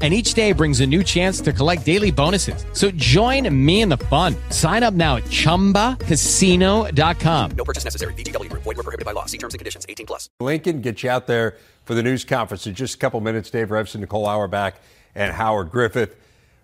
and each day brings a new chance to collect daily bonuses. So join me in the fun. Sign up now at ChumbaCasino.com. No purchase necessary. VGW. Void were prohibited by law. See terms and conditions. 18 plus. Lincoln get you out there for the news conference in just a couple minutes. Dave Revsine, Nicole Auerbach, and Howard Griffith.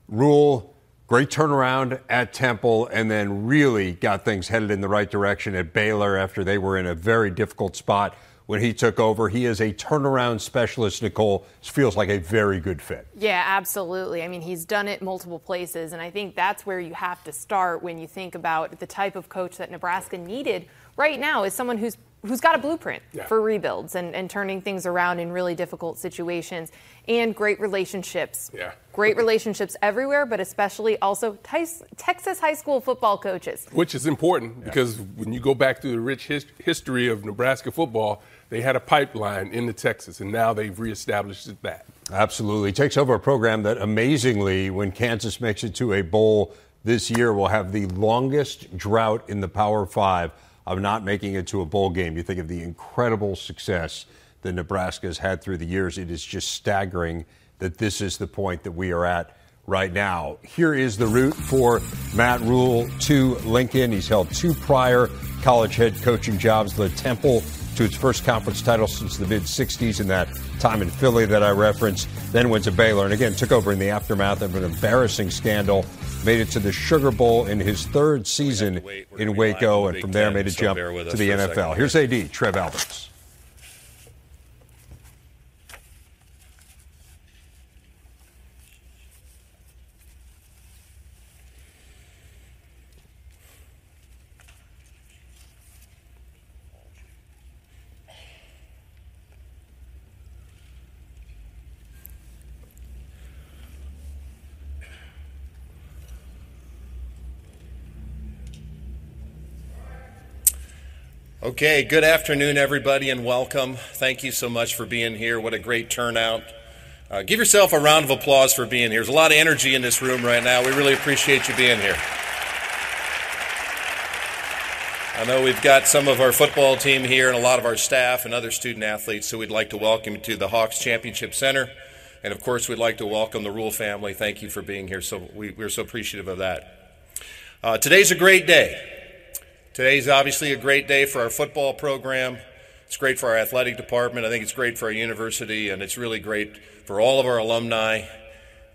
Rhule, great turnaround at Temple, and then really got things headed in the right direction at Baylor after they were in a very difficult spot when he took over. He is a turnaround specialist, Nicole. Feels like a very good fit. Yeah, absolutely. I mean, he's done it multiple places, and I think that's where you have to start when you think about the type of coach that Nebraska needed right now is someone who's who's got a blueprint yeah. for rebuilds and, and turning things around in really difficult situations and great relationships. Yeah. Great relationships everywhere, but especially also Texas high school football coaches. Which is important yeah. because when you go back through the rich his- history of Nebraska football, they had a pipeline into Texas, and now they've reestablished that. Absolutely. Takes over a program that amazingly, when Kansas makes it to a bowl this year, will have the longest drought in the Power Five of not making it to a bowl game. You think of the incredible success that Nebraska has had through the years. It is just staggering that this is the point that we are at right now. Here is the route for Matt Rhule to Lincoln. He's held two prior college head coaching jobs, the Temple to its first conference title since the mid 60s in that time in Philly that I referenced, then went to Baylor and again took over in the aftermath of an embarrassing scandal. Made it to the Sugar Bowl in his third season in Waco, and from there made a jump to the NFL. Here's AD Trev Alberts. Okay, good afternoon, everybody, and welcome. Thank you so much for being here. What a great turnout. Uh, give yourself a round of applause for being here. There's a lot of energy in this room right now. We really appreciate you being here. I know we've got some of our football team here and a lot of our staff and other student athletes, so we'd like to welcome you to the Hawks Championship Center. And of course, we'd like to welcome the Rhule family. Thank you for being here. So we, are so appreciative of that. Uh, today's a great day. Today's obviously a great day for our football program. It's great for our athletic department. I think it's great for our university, and it's really great for all of our alumni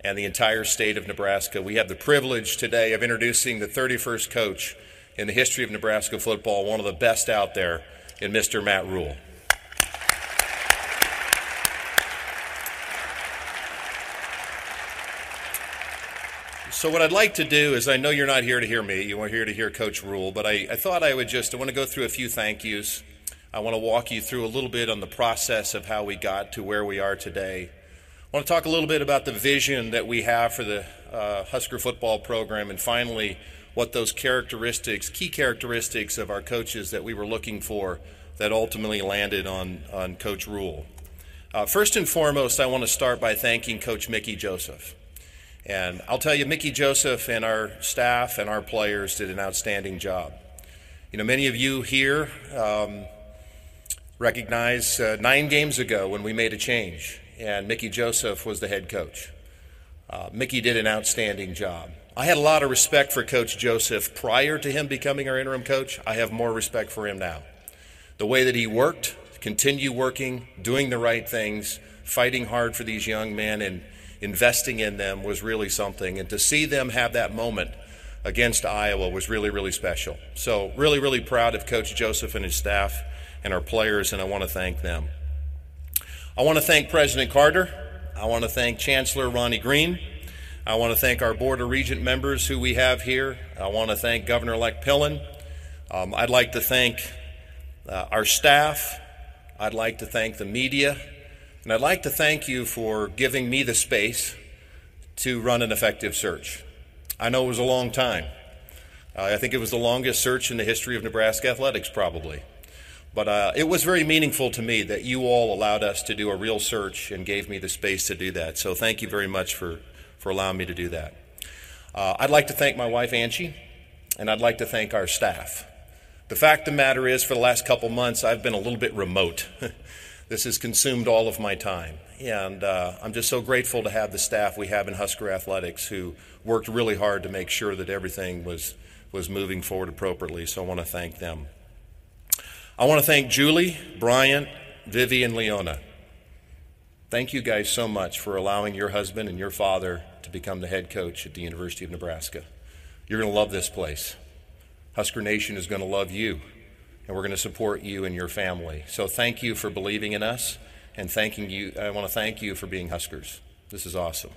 and the entire state of Nebraska. We have the privilege today of introducing the 31st coach in the history of Nebraska football, one of the best out there, in Mr. Matt Rhule. So what I'd like to do is, I know you're not here to hear me. You are here to hear Coach Rhule, but I, I thought I would just, I want to go through a few thank yous. I want to walk you through a little bit on the process of how we got to where we are today. I want to talk a little bit about the vision that we have for the uh, Husker football program, and finally, what those characteristics, key characteristics of our coaches that we were looking for that ultimately landed on, on Coach Rhule. Uh, first and foremost, I want to start by thanking Coach Mickey Joseph. And I'll tell you, Mickey Joseph and our staff and our players did an outstanding job. You know, many of you here um, recognize uh, nine games ago when we made a change and Mickey Joseph was the head coach. Uh, Mickey did an outstanding job. I had a lot of respect for Coach Joseph prior to him becoming our interim coach. I have more respect for him now. The way that he worked, continue working, doing the right things, fighting hard for these young men, and investing in them was really something. And to see them have that moment against Iowa was really, really special. So, really, really proud of Coach Joseph and his staff and our players, and I want to thank them. I want to thank President Carter. I want to thank Chancellor Ronnie Green. I want to thank our Board of Regent members who we have here. I want to thank Governor elect Pillen. Um, I'd like to thank uh, our staff. I'd like to thank the media. And I'd like to thank you for giving me the space to run an effective search. I know it was a long time. Uh, I think it was the longest search in the history of Nebraska athletics, probably. But uh, it was very meaningful to me that you all allowed us to do a real search and gave me the space to do that. So thank you very much for, for allowing me to do that. Uh, I'd like to thank my wife, Angie, and I'd like to thank our staff. The fact of the matter is, for the last couple months, I've been a little bit remote. this has consumed all of my time. And uh, I'm just so grateful to have the staff we have in Husker Athletics who worked really hard to make sure that everything was, was moving forward appropriately. So I want to thank them. I want to thank Julie, Brian, Vivi, and Leona. Thank you guys so much for allowing your husband and your father to become the head coach at the University of Nebraska. You're going to love this place. Husker Nation is going to love you, and we're going to support you and your family. So thank you for believing in us, and thanking you. I want to thank you for being Huskers. This is awesome.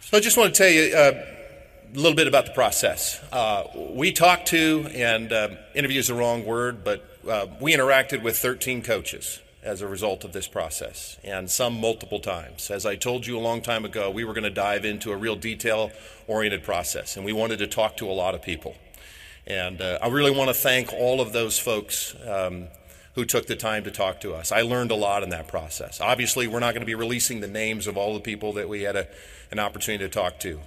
So I just want to tell you uh, a little bit about the process. Uh, we talked to, and uh, interview is the wrong word, but uh, we interacted with 13 coaches as a result of this process, and some multiple times. As I told you a long time ago, we were going to dive into a real detail oriented process, and we wanted to talk to a lot of people. And uh, I really want to thank all of those folks um, who took the time to talk to us. I learned a lot in that process. Obviously, we're not going to be releasing the names of all the people that we had a, an opportunity to talk to.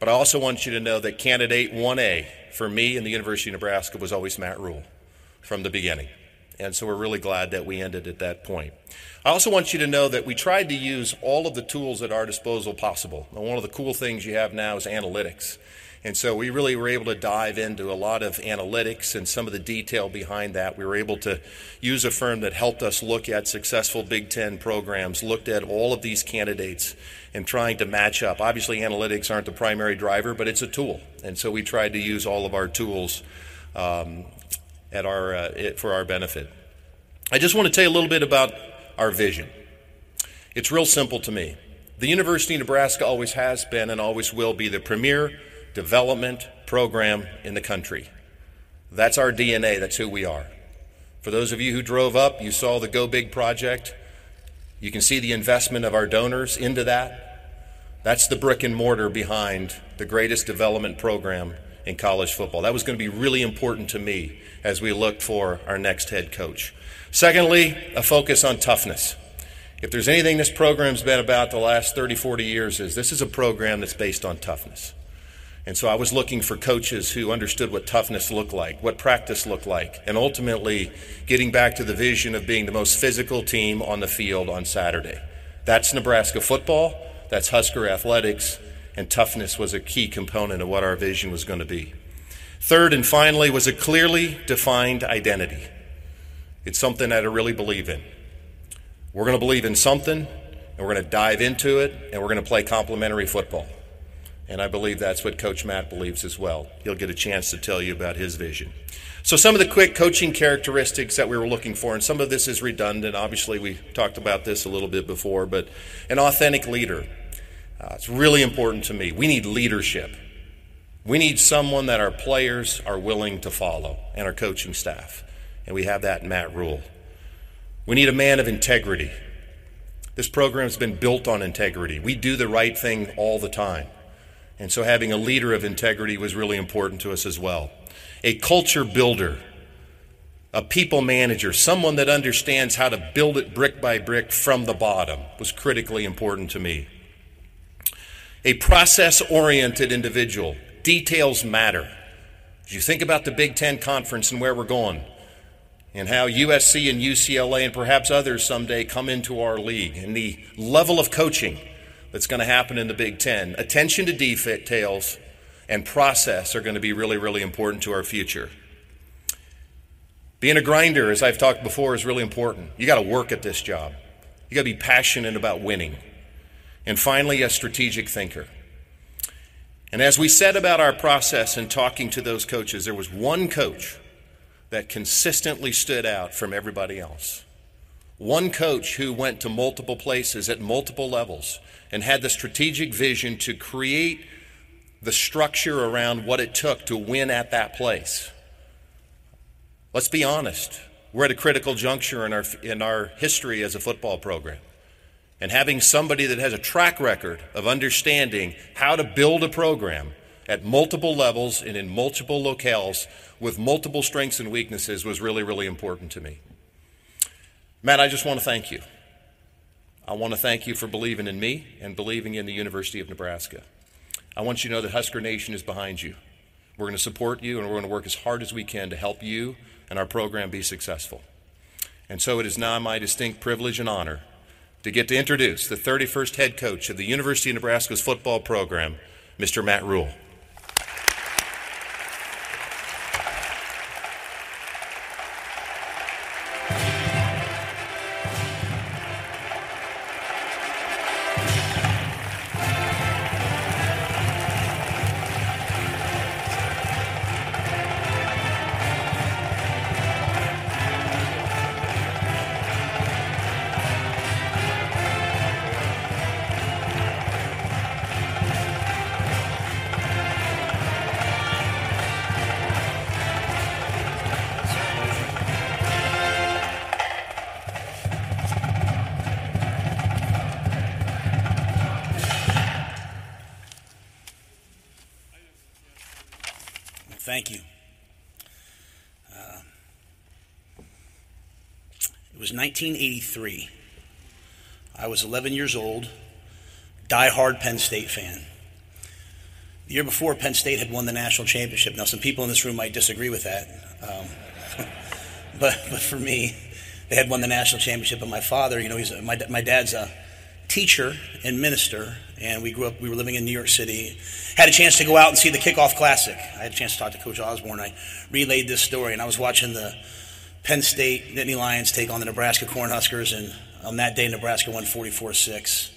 But I also want you to know that candidate 1A for me in the University of Nebraska was always Matt Rhule from the beginning. And so we're really glad that we ended at that point. I also want you to know that we tried to use all of the tools at our disposal possible. One of the cool things you have now is analytics. And so we really were able to dive into a lot of analytics and some of the detail behind that. We were able to use a firm that helped us look at successful Big Ten programs, looked at all of these candidates and trying to match up. Obviously, analytics aren't the primary driver, but it's a tool. And so we tried to use all of our tools um, at our, uh, for our benefit. I just want to tell you a little bit about our vision. It's real simple to me. The University of Nebraska always has been and always will be the premier development program in the country. That's our DNA, that's who we are. For those of you who drove up, you saw the Go Big project. You can see the investment of our donors into that. That's the brick and mortar behind the greatest development program in college football. That was going to be really important to me as we looked for our next head coach. Secondly, a focus on toughness. If there's anything this program's been about the last 30, 40 years is this is a program that's based on toughness. And so I was looking for coaches who understood what toughness looked like, what practice looked like, and ultimately getting back to the vision of being the most physical team on the field on Saturday. That's Nebraska football, that's Husker athletics, and toughness was a key component of what our vision was going to be. Third and finally was a clearly defined identity. It's something that I really believe in. We're going to believe in something, and we're going to dive into it, and we're going to play complementary football. And I believe that's what Coach Matt believes as well. He'll get a chance to tell you about his vision. So, some of the quick coaching characteristics that we were looking for, and some of this is redundant. Obviously, we talked about this a little bit before, but an authentic leader. Uh, it's really important to me. We need leadership. We need someone that our players are willing to follow and our coaching staff. And we have that in Matt Rhule. We need a man of integrity. This program has been built on integrity. We do the right thing all the time. And so having a leader of integrity was really important to us as well. A culture builder, a people manager, someone that understands how to build it brick by brick from the bottom was critically important to me. A process oriented individual. Details matter. As you think about the Big Ten Conference and where we're going, and how USC and UCLA and perhaps others someday come into our league, and the level of coaching that's going to happen in the Big Ten, attention to details and process are going to be really, really important to our future. Being a grinder, as I've talked before, is really important. You got to work at this job. You got to be passionate about winning. And finally, a strategic thinker. And as we said about our process in talking to those coaches, there was one coach that consistently stood out from everybody else. One coach who went to multiple places at multiple levels and had the strategic vision to create the structure around what it took to win at that place. Let's be honest. We're at a critical juncture in our, in our history as a football program. And having somebody that has a track record of understanding how to build a program at multiple levels and in multiple locales with multiple strengths and weaknesses was really, really important to me. Matt, I just want to thank you. I want to thank you for believing in me and believing in the University of Nebraska. I want you to know that Husker Nation is behind you. We're going to support you and we're going to work as hard as we can to help you and our program be successful. And so it is now my distinct privilege and honor to get to introduce the 31st head coach of the University of Nebraska's football program, Mr. Matt Rhule. Thank you. Uh, it was 1983. I was 11 years old, die-hard Penn State fan. The year before, Penn State had won the national championship. Now, some people in this room might disagree with that, um, but but for me, they had won the national championship. And my father, you know, he's my my dad's a teacher and minister, and we grew up. We were living in New York City. Had a chance to go out and see the kickoff classic. I had a chance to talk to Coach Osborne. I relayed this story, and I was watching the Penn State Nittany Lions take on the Nebraska Cornhuskers, and on that day, Nebraska won 44-6.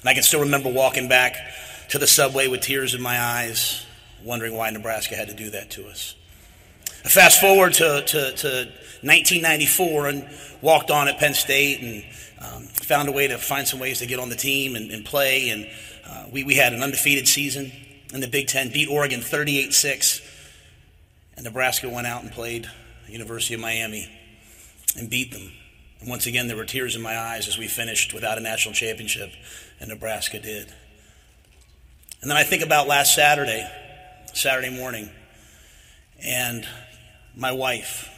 And I can still remember walking back to the subway with tears in my eyes, wondering why Nebraska had to do that to us. Fast forward to, to, to 1994 and walked on at Penn State and um, found a way to find some ways to get on the team and, and play. And uh, we, we had an undefeated season in the Big Ten, beat Oregon 38 6. And Nebraska went out and played University of Miami and beat them. And once again, there were tears in my eyes as we finished without a national championship, and Nebraska did. And then I think about last Saturday, Saturday morning, and my wife.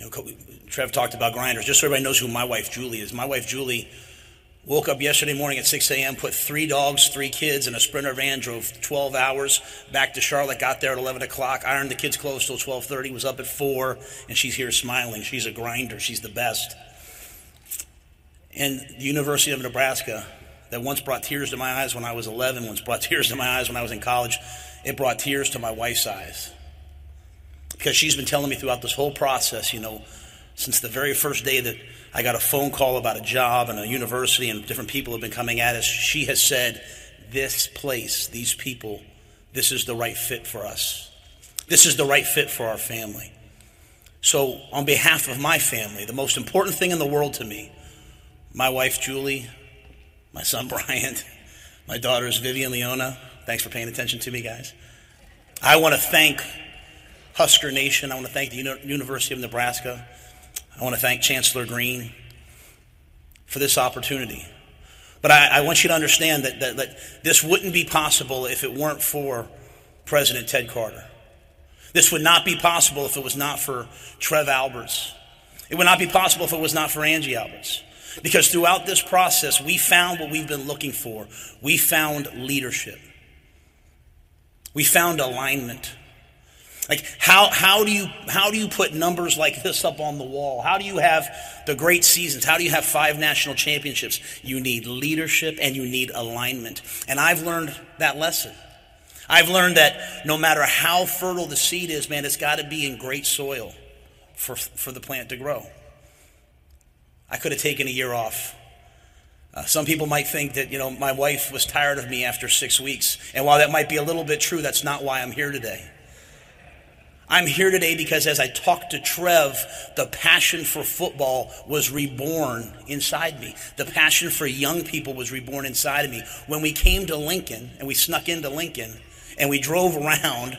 You know, Trev talked about grinders. Just so everybody knows who my wife Julie is. My wife Julie woke up yesterday morning at 6 a.m., put three dogs, three kids in a Sprinter van, drove 12 hours back to Charlotte, got there at 11 o'clock, ironed the kids' clothes till 12:30, was up at four, and she's here smiling. She's a grinder. She's the best. And the University of Nebraska, that once brought tears to my eyes when I was 11, once brought tears to my eyes when I was in college, it brought tears to my wife's eyes because she's been telling me throughout this whole process, you know, since the very first day that I got a phone call about a job and a university and different people have been coming at us, she has said, This place, these people, this is the right fit for us. This is the right fit for our family. So, on behalf of my family, the most important thing in the world to me, my wife Julie, my son Brian, my daughters Vivian Leona, thanks for paying attention to me, guys. I want to thank Husker Nation. I want to thank the University of Nebraska. I want to thank Chancellor Green for this opportunity. But I, I want you to understand that, that, that this wouldn't be possible if it weren't for President Ted Carter. This would not be possible if it was not for Trev Alberts. It would not be possible if it was not for Angie Alberts. Because throughout this process, we found what we've been looking for. We found leadership. We found alignment. Like how, how do you how do you put numbers like this up on the wall? How do you have the great seasons? How do you have five national championships? You need leadership and you need alignment. And I've learned that lesson. I've learned that no matter how fertile the seed is, man, it's got to be in great soil for, for the plant to grow. I could have taken a year off. Uh, some people might think that, you know, my wife was tired of me after six weeks. And while that might be a little bit true, that's not why I'm here today. I'm here today because as I talked to Trev, the passion for football was reborn inside me. The passion for young people was reborn inside of me. When we came to Lincoln and we snuck into Lincoln and we drove around,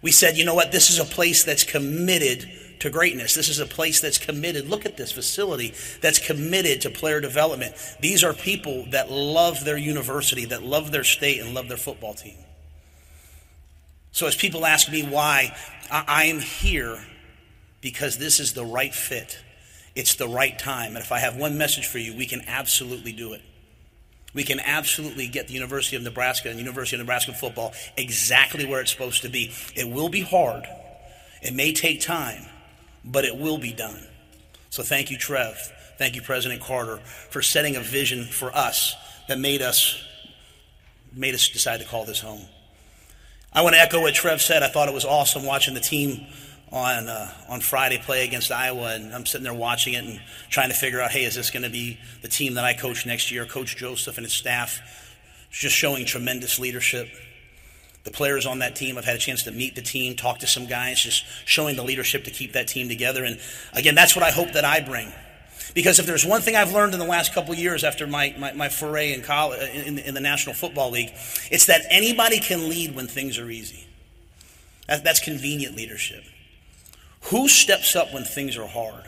we said, you know what? This is a place that's committed to greatness. This is a place that's committed. Look at this facility that's committed to player development. These are people that love their university, that love their state, and love their football team. So as people ask me why, I am here because this is the right fit. It's the right time. And if I have one message for you, we can absolutely do it. We can absolutely get the University of Nebraska and University of Nebraska football exactly where it's supposed to be. It will be hard. It may take time, but it will be done. So thank you, Trev. Thank you, President Carter, for setting a vision for us that made us made us decide to call this home. I want to echo what Trev said. I thought it was awesome watching the team on uh, on Friday play against Iowa, and I'm sitting there watching it and trying to figure out, hey, is this going to be the team that I coach next year? Coach Joseph and his staff just showing tremendous leadership. The players on that team, I've had a chance to meet the team, talk to some guys, just showing the leadership to keep that team together. And again, that's what I hope that I bring. Because if there's one thing I've learned in the last couple years after my, my, my foray in, college, in, in, the National Football League, it's that anybody can lead when things are easy. That, that's convenient leadership. Who steps up when things are hard?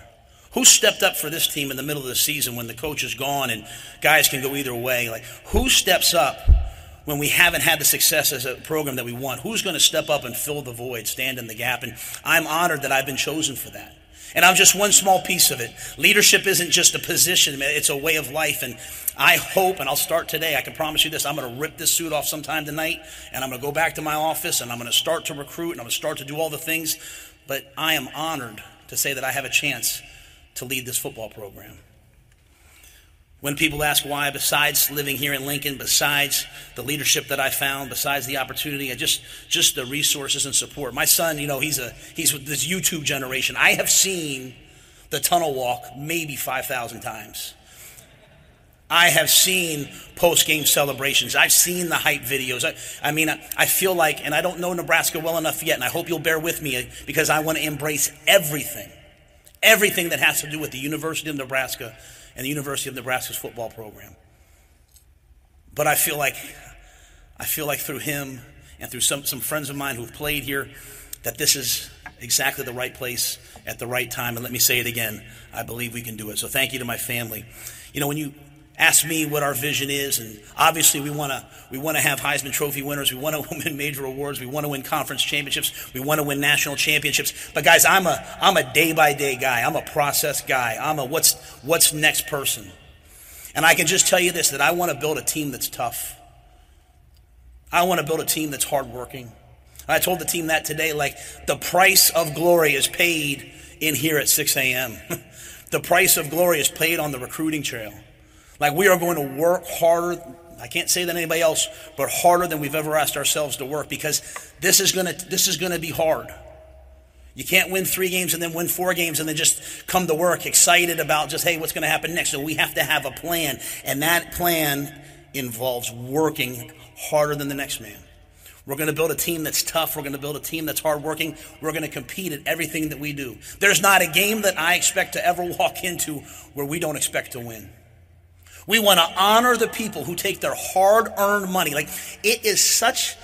Who stepped up for this team in the middle of the season when the coach is gone and guys can go either way? Like, who steps up when we haven't had the success as a program that we want? Who's going to step up and fill the void, stand in the gap? And I'm honored that I've been chosen for that. And I'm just one small piece of it. Leadership isn't just a position, it's a way of life. And I hope, and I'll start today, I can promise you this I'm going to rip this suit off sometime tonight, and I'm going to go back to my office, and I'm going to start to recruit, and I'm going to start to do all the things. But I am honored to say that I have a chance to lead this football program. When people ask why, besides living here in Lincoln, besides the leadership that I found, besides the opportunity, just just the resources and support. My son, you know, he's a he's with this YouTube generation. I have seen the tunnel walk maybe five thousand times. I have seen post game celebrations. I've seen the hype videos. I, I mean, I, I, feel like, and I don't know Nebraska well enough yet, and I hope you'll bear with me because I want to embrace everything, everything that has to do with the University of Nebraska and the University of Nebraska's football program. But I feel like I feel like through him and through some, some friends of mine who've played here that this is exactly the right place at the right time. And let me say it again. I believe we can do it. So thank you to my family. You know, when you ask me what our vision is, and obviously we want to we want to have Heisman Trophy winners, we want to win major awards, we want to win conference championships, we want to win national championships. But guys, I'm a I'm a day by day guy. I'm a process guy. I'm a what's what's next person. And I can just tell you this that I want to build a team that's tough. I want to build a team that's hardworking. I told the team that today, like the price of glory is paid in here at 6 a.m. the price of glory is paid on the recruiting trail. Like we are going to work harder. I can't say that anybody else, but harder than we've ever asked ourselves to work because this is to this is going to be hard. You can't win three games and then win four games and then just come to work excited about just hey, what's going to happen next? So we have to have a plan, and that plan involves working harder than the next man. We're going to build a team that's tough. We're going to build a team that's hardworking. We're going to compete at everything that we do. There's not a game that I expect to ever walk into where we don't expect to win. We want to honor the people who take their hard earned money. Like, it is such,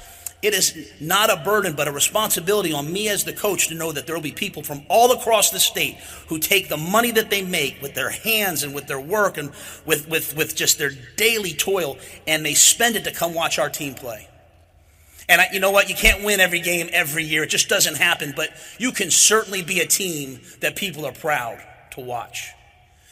it is not a burden, but a responsibility on me as the coach to know that there will be people from all across the state who take the money that they make with their hands and with their work and with, with, with just their daily toil, and they spend it to come watch our team play. And I, you know what? You can't win every game every year. It just doesn't happen. But you can certainly be a team that people are proud to watch.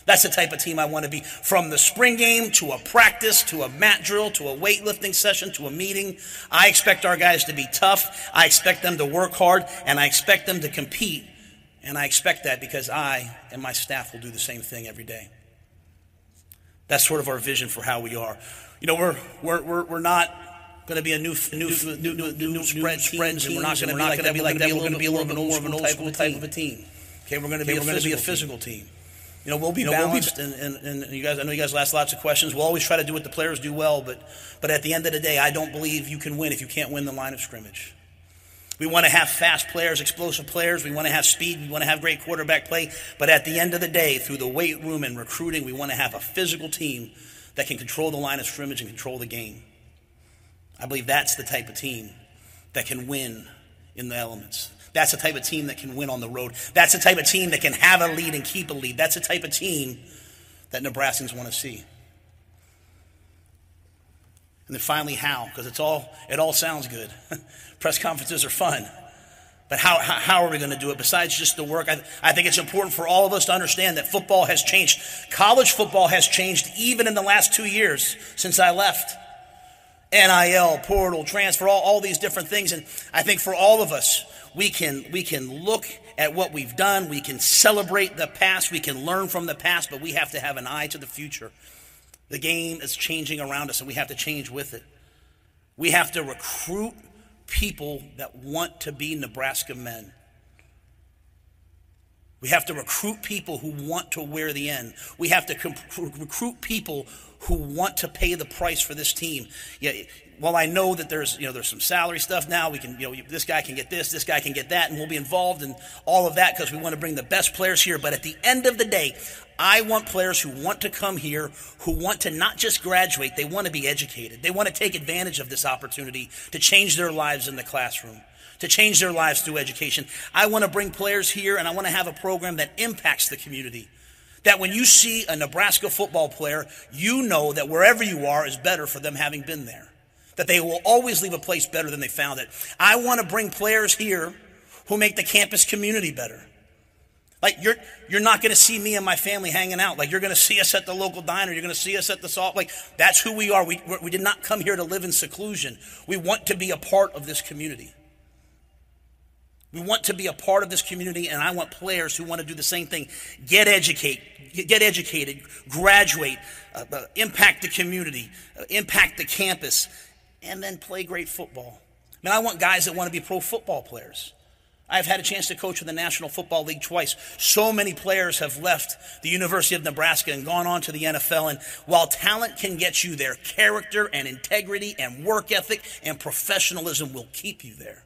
That's the type of team I want to be. From the spring game to a practice to a mat drill to a weightlifting session to a meeting, I expect our guys to be tough. I expect them to work hard and I expect them to compete. And I expect that because I and my staff will do the same thing every day. That's sort of our vision for how we are. You know, we're, we're, we're, we're not going to be a new, new, new, new, new, new spread, spread team. We're not going to be like that. We're going to be a little bit more of an old school type of a team. Okay, we're going to be, we're going to be a physical team. You know, we'll be you know, balanced, we'll be, and, and, and you guys. I know you guys ask lots of questions. We'll always try to do what the players do well, but but at the end of the day, I don't believe you can win if you can't win the line of scrimmage. We want to have fast players, explosive players. We want to have speed. We want to have great quarterback play. But at the end of the day, through the weight room and recruiting, we want to have a physical team that can control the line of scrimmage and control the game. I believe that's the type of team that can win in the elements. That's the type of team that can win on the road. That's the type of team that can have a lead and keep a lead. That's the type of team that Nebraskans want to see. And then finally, how? Because it's all it all sounds good. Press conferences are fun. But how, how, are we going to do it besides just the work? I, I think it's important for all of us to understand that football has changed. College football has changed even in the last two years since I left. NIL, portal, transfer, all, all these different things. And I think for all of us, we can, we can look at what we've done. We can celebrate the past. We can learn from the past, but we have to have an eye to the future. The game is changing around us, and we have to change with it. We have to recruit people that want to be Nebraska men. We have to recruit people who want to wear the N. We have to comp- recruit people who want to pay the price for this team. Yeah, well, I know that there's you know there's some salary stuff now. We can you know this guy can get this, this guy can get that, and we'll be involved in all of that because we want to bring the best players here. But at the end of the day, I want players who want to come here, who want to not just graduate, they want to be educated. They want to take advantage of this opportunity to change their lives in the classroom, to change their lives through education. I want to bring players here, and I want to have a program that impacts the community. That when you see a Nebraska football player, you know that wherever you are is better for them having been there that they will always leave a place better than they found it. I want to bring players here who make the campus community better. Like you're you're not going to see me and my family hanging out. Like you're going to see us at the local diner. You're going to see us at the salt. Like that's who we are. We we did not come here to live in seclusion. We want to be a part of this community. We want to be a part of this community, and I want players who want to do the same thing. Get educate, get educated, graduate, uh, uh, impact the community, uh, impact the campus, and then play great football. I mean, I want guys that want to be pro football players. I've had a chance to coach in the National Football League twice. So many players have left the University of Nebraska and gone on to the NFL. And while talent can get you there, character and integrity and work ethic and professionalism will keep you there.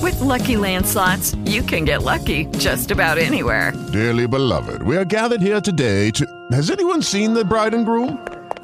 With Lucky Land Slots, you can get lucky just about anywhere. Dearly beloved, we are gathered here today to. Has anyone seen the bride and groom?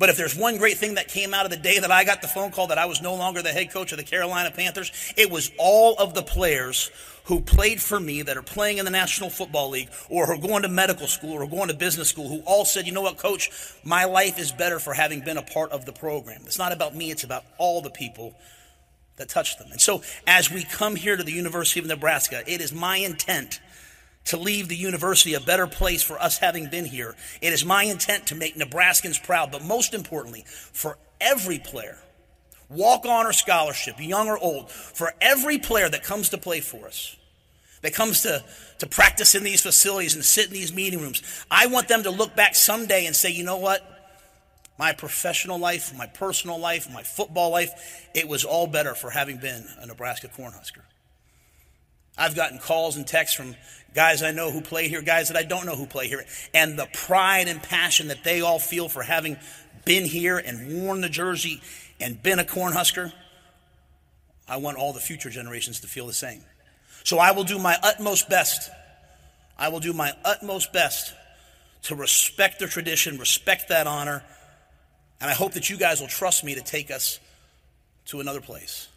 But if there's one great thing that came out of the day that I got the phone call that I was no longer the head coach of the Carolina Panthers, it was all of the players who played for me that are playing in the National Football League or who are going to medical school or going to business school who all said, you know what, coach, my life is better for having been a part of the program. It's not about me, it's about all the people that touched them. And so as we come here to the University of Nebraska, it is my intent to leave the university a better place for us having been here. It is my intent to make Nebraskans proud, but most importantly, for every player, walk on or scholarship, young or old, for every player that comes to play for us, that comes to, to practice in these facilities and sit in these meeting rooms, I want them to look back someday and say, you know what? my professional life, my personal life, my football life, it was all better for having been a Nebraska Cornhusker. I've gotten calls and texts from guys I know who play here, guys that I don't know who play here, and the pride and passion that they all feel for having been here and worn the jersey and been a Cornhusker, I want all the future generations to feel the same. So I will do my utmost best. I will do my utmost best to respect the tradition, respect that honor, and I hope that you guys will trust me to take us to another place,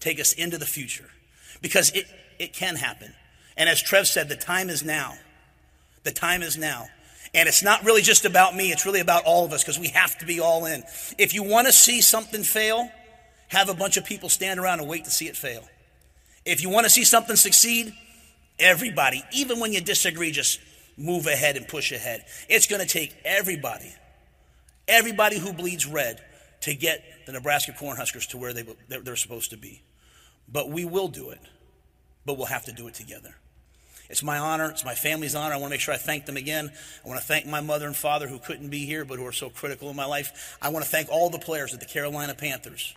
take us into the future, because it, it can happen. And as Trev said, the time is now. The time is now. And it's not really just about me, it's really about all of us because we have to be all in. If you want to see something fail, have a bunch of people stand around and wait to see it fail. If you want to see something succeed, everybody, even when you disagree, just move ahead and push ahead. It's going to take everybody, everybody who bleeds red to get the Nebraska Cornhuskers to where they, they're supposed to be. But we will do it, but we'll have to do it together. It's my honor. It's my family's honor. I want to make sure I thank them again. I want to thank my mother and father who couldn't be here but who are so critical in my life. I want to thank all the players at the Carolina Panthers.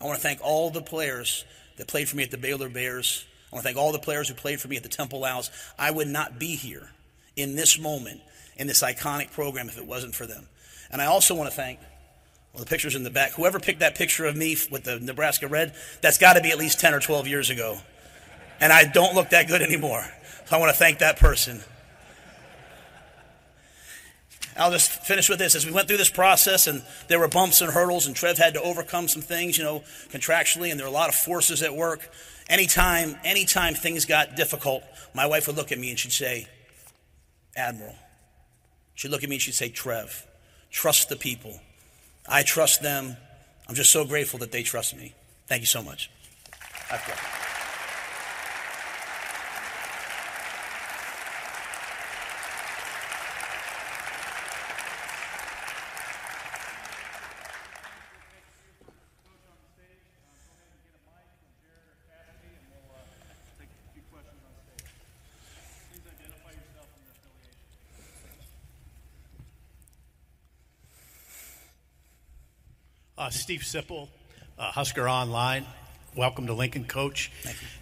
I want to thank all the players that played for me at the Baylor Bears. I want to thank all the players who played for me at the Temple Owls. I would not be here in this moment, in this iconic program, if it wasn't for them. And I also want to thank well, the picture's in the back. Whoever picked that picture of me with the Nebraska red, that's got to be at least 10 or 12 years ago. And I don't look that good anymore. So I want to thank that person. I'll just finish with this. As we went through this process, and there were bumps and hurdles, and Trev had to overcome some things, you know, contractually, and there were a lot of forces at work. Anytime, anytime things got difficult, my wife would look at me and she'd say, Admiral. She'd look at me and she'd say, Trev, trust the people. I trust them. I'm just so grateful that they trust me. Thank you so much. Uh, Steve Sipple, uh, Husker Online. Welcome to Lincoln, Coach.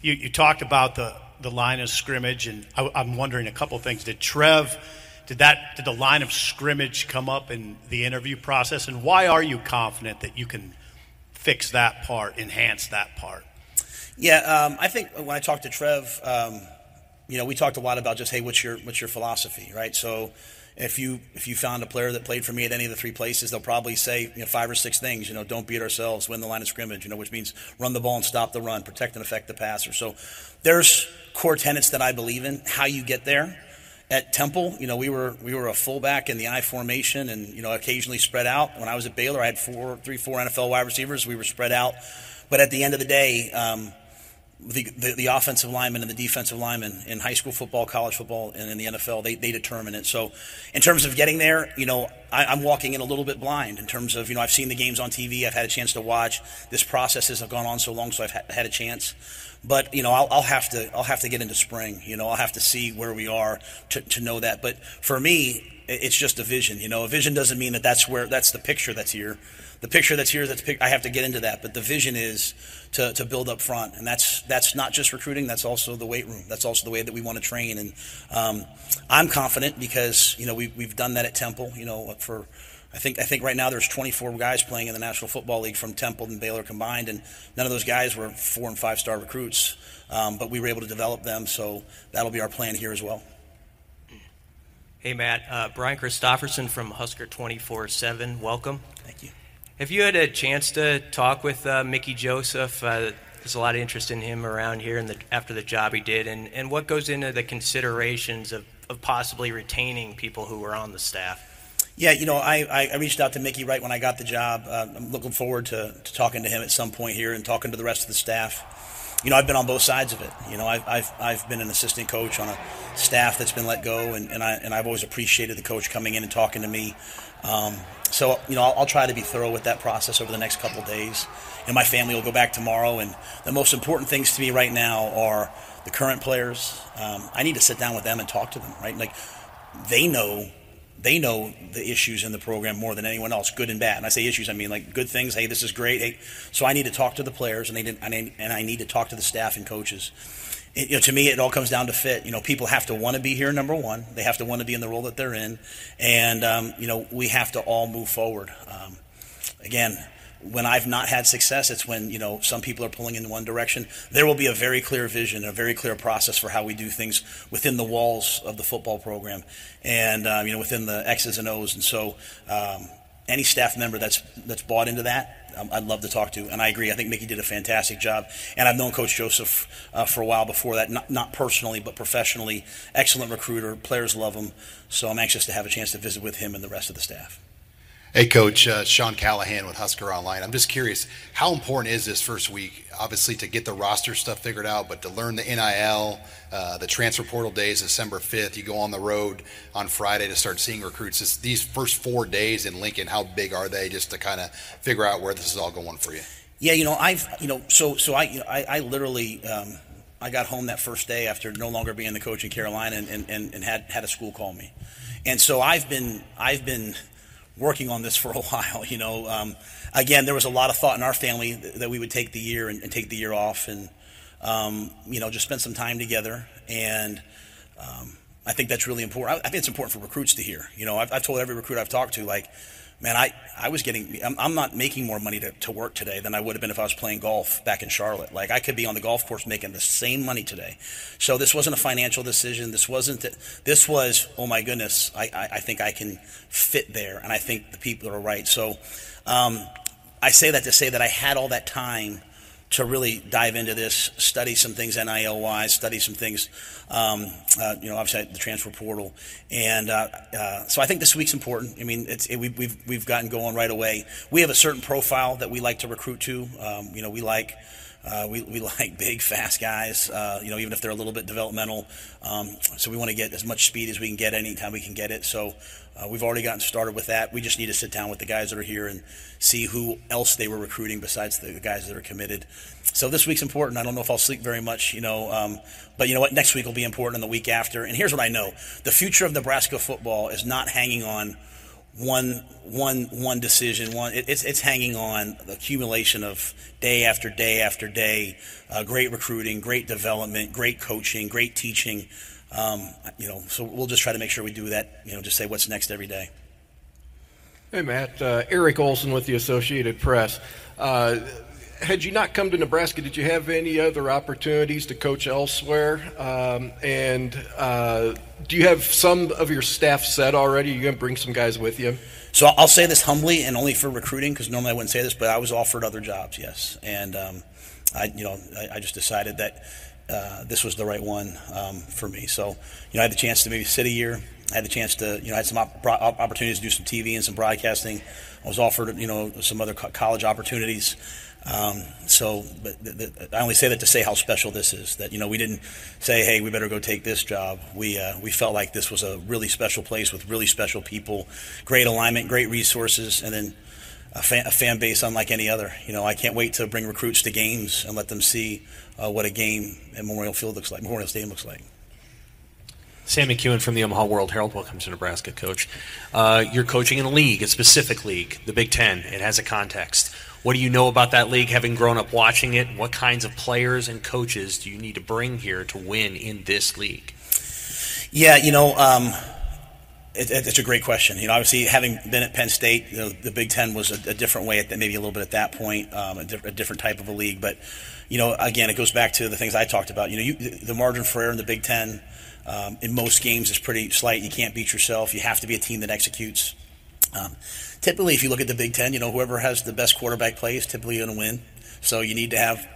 You. You, you, talked about the, the line of scrimmage, and I, am wondering a couple things. Did Trev, did that, did the line of scrimmage come up in the interview process, and why are you confident that you can fix that part, enhance that part? Yeah, um, I think when I talked to Trev, um, you know, we talked a lot about just, hey, what's your what's your philosophy, right? So if you if you found a player that played for me at any of the three places, they'll probably say you know five or six things. You know, don't beat ourselves, win the line of scrimmage. You know, which means run the ball and stop the run, protect and affect the passer. So there's core tenets that I believe in. How you get there. At Temple, you know, we were we were a fullback in the I formation, and you know, occasionally spread out. When I was at Baylor, I had four, three, four NFL wide receivers. We were spread out, but at the end of the day, um, the, the, the, offensive lineman and the defensive lineman in high school football, college football, and in the NFL, they, they determine it. So, in terms of getting there, you know, I, am walking in a little bit blind in terms of, you know, I've seen the games on TV, I've had a chance to watch. This process has gone on so long, so I've ha- had a chance. But you know, I'll, I'll, have to I'll have to get into spring. You know, I'll have to see where we are to, to know that. But for me, it's just a vision. You know, a vision doesn't mean that that's where that's the picture that's here the picture that's here, that's I have to get into that. But the vision is to, to build up front, and that's that's not just recruiting. That's also the weight room. That's also the way that we want to train. And um, I'm confident because you know we, we've done that at Temple. You know for. I think I think right now there's 24 guys playing in the National Football League from Temple and Baylor combined, and none of those guys were four and five star recruits. Um, but we were able to develop them, so that'll be our plan here as well. Hey Matt, uh, Brian Christopherson from Husker 24/7. Welcome. Thank you. Have you had a chance to talk with uh, Mickey Joseph? Uh, there's a lot of interest in him around here and the, after the job he did, and, and what goes into the considerations of, of possibly retaining people who were on the staff? Yeah, you know, I, I reached out to Mickey right when I got the job. Uh, I'm looking forward to, to talking to him at some point here and talking to the rest of the staff. You know, I've been on both sides of it. You know, I've, I've, I've been an assistant coach on a staff that's been let go, and, and, I, and I've always appreciated the coach coming in and talking to me. Um, so, you know, I'll, I'll, try to be thorough with that process over the next couple days. And my family will go back tomorrow. And the most important things to me right now are the current players. Um, I need to sit down with them and talk to them, right? Like, they know they know the issues in the program more than anyone else, good and bad. And I say issues, I mean like good things. Hey, this is great. Hey, so I need to talk to the players, and, they didn't, and I need to talk to the staff and coaches. It, you know, to me, it all comes down to fit. You know, people have to want to be here. Number one, they have to want to be in the role that they're in, and um, you know, we have to all move forward. Um, again, when I've not had success, it's when you know some people are pulling in one direction. There will be a very clear vision, a very clear process for how we do things within the walls of the football program, and um, you know within the X's and O's. And so, um, any staff member that's that's bought into that, um, I'd love to talk to. And I agree. I think Mickey did a fantastic job. And I've known Coach Joseph uh, for a while before that, not, not personally, but professionally. Excellent recruiter. Players love him. So I'm anxious to have a chance to visit with him and the rest of the staff. Hey, Coach, uh, Sean Callahan with Husker Online. I'm just curious, how important is this first week? Obviously, to get the roster stuff figured out, but to learn the NIL, uh, the transfer portal days, December 5th. You go on the road on Friday to start seeing recruits. Just these first four days in Lincoln, how big are they just to kind of figure out where this is all going for you? Yeah, you know, I've, you know, so so I, you know, I, I literally. Um, I got home that first day after no longer being the coach in Carolina and, and, and had, had a school call me. And so I've been, I've been, working on this for a while. You know, um, again, there was a lot of thought in our family that we would take the year and, and take the year off, and um, you know, just spend some time together. And um, I think that's really important. I, I, think it's important for recruits to hear. You know, I've, I've told every recruit I've talked to, like, man, I, I was getting, I'm, I'm, not making more money to, to work today than I would have been if I was playing golf back in Charlotte. Like, I could be on the golf course making the same money today. So this wasn't a financial decision. This wasn't, this was, oh my goodness, I, I, I think I can fit there. And I think the people are right. So um, I say that to say that I had all that time to really dive into this, study some things NIL wise, study some things, um, uh, you know, obviously the transfer portal, and uh, uh, so I think this week's important. I mean, it, we, we've we've gotten going right away. We have a certain profile that we like to recruit to. Um, you know, we like. Uh, we, we like big, fast guys, uh, you know, even if they're a little bit developmental. Um, so we want to get as much speed as we can get anytime we can get it. So uh, we've already gotten started with that. We just need to sit down with the guys that are here and see who else they were recruiting besides the guys that are committed. So this week's important. I don't know if I'll sleep very much, you know, um, but you know what? Next week will be important, and the week after. And here's what I know: the future of Nebraska football is not hanging on one one one decision. One it, it's it's hanging on the accumulation of day after day after day, uh, great recruiting, great development, great coaching, great teaching. Um, you know, so we'll just try to make sure we do that. You know, just say what's next every day. Hey, Matt. Uh, Eric Olson with the Associated Press. Uh, had you not come to Nebraska, did you have any other opportunities to coach elsewhere? Um, and uh, do you have some of your staff set already? Are you going to bring some guys with you? So I'll say this humbly and only for recruiting, because normally I wouldn't say this, but I was offered other jobs, yes. And um, I, you know, I, I just decided that uh, this was the right one um, for me. So, you know, I had the chance to maybe sit a year. I had the chance to, you know, I had some op- opportunities to do some TV and some broadcasting. I was offered, you know, some other co- college opportunities. Um, so, but th- th- I only say that to say how special this is. That you know, we didn't say, "Hey, we better go take this job." We uh, we felt like this was a really special place with really special people, great alignment, great resources, and then a fan, a fan base unlike any other. You know, I can't wait to bring recruits to games and let them see uh, what a game at Memorial Field looks like, Memorial Stadium looks like. Sam McKewon from the Omaha World Herald. Welcome to Nebraska, Coach. Uh, you're coaching in a league, a specific league, the Big Ten. It has a context. What do you know about that league, having grown up watching it? What kinds of players and coaches do you need to bring here to win in this league? Yeah, you know, um, it, it's a great question. You know, obviously, having been at Penn State, you know, the Big Ten was a, a different way, at maybe a little bit at that point, um, a, di- a, different type of a league. But you know, again, it goes back to the things I talked about. You know, you, the margin for error in the Big Ten um, in most games is pretty slight. You can't beat yourself. You have to be a team that executes. Um, typically, if you look at the Big Ten, you know, whoever has the best quarterback play is typically going to win. So you need to have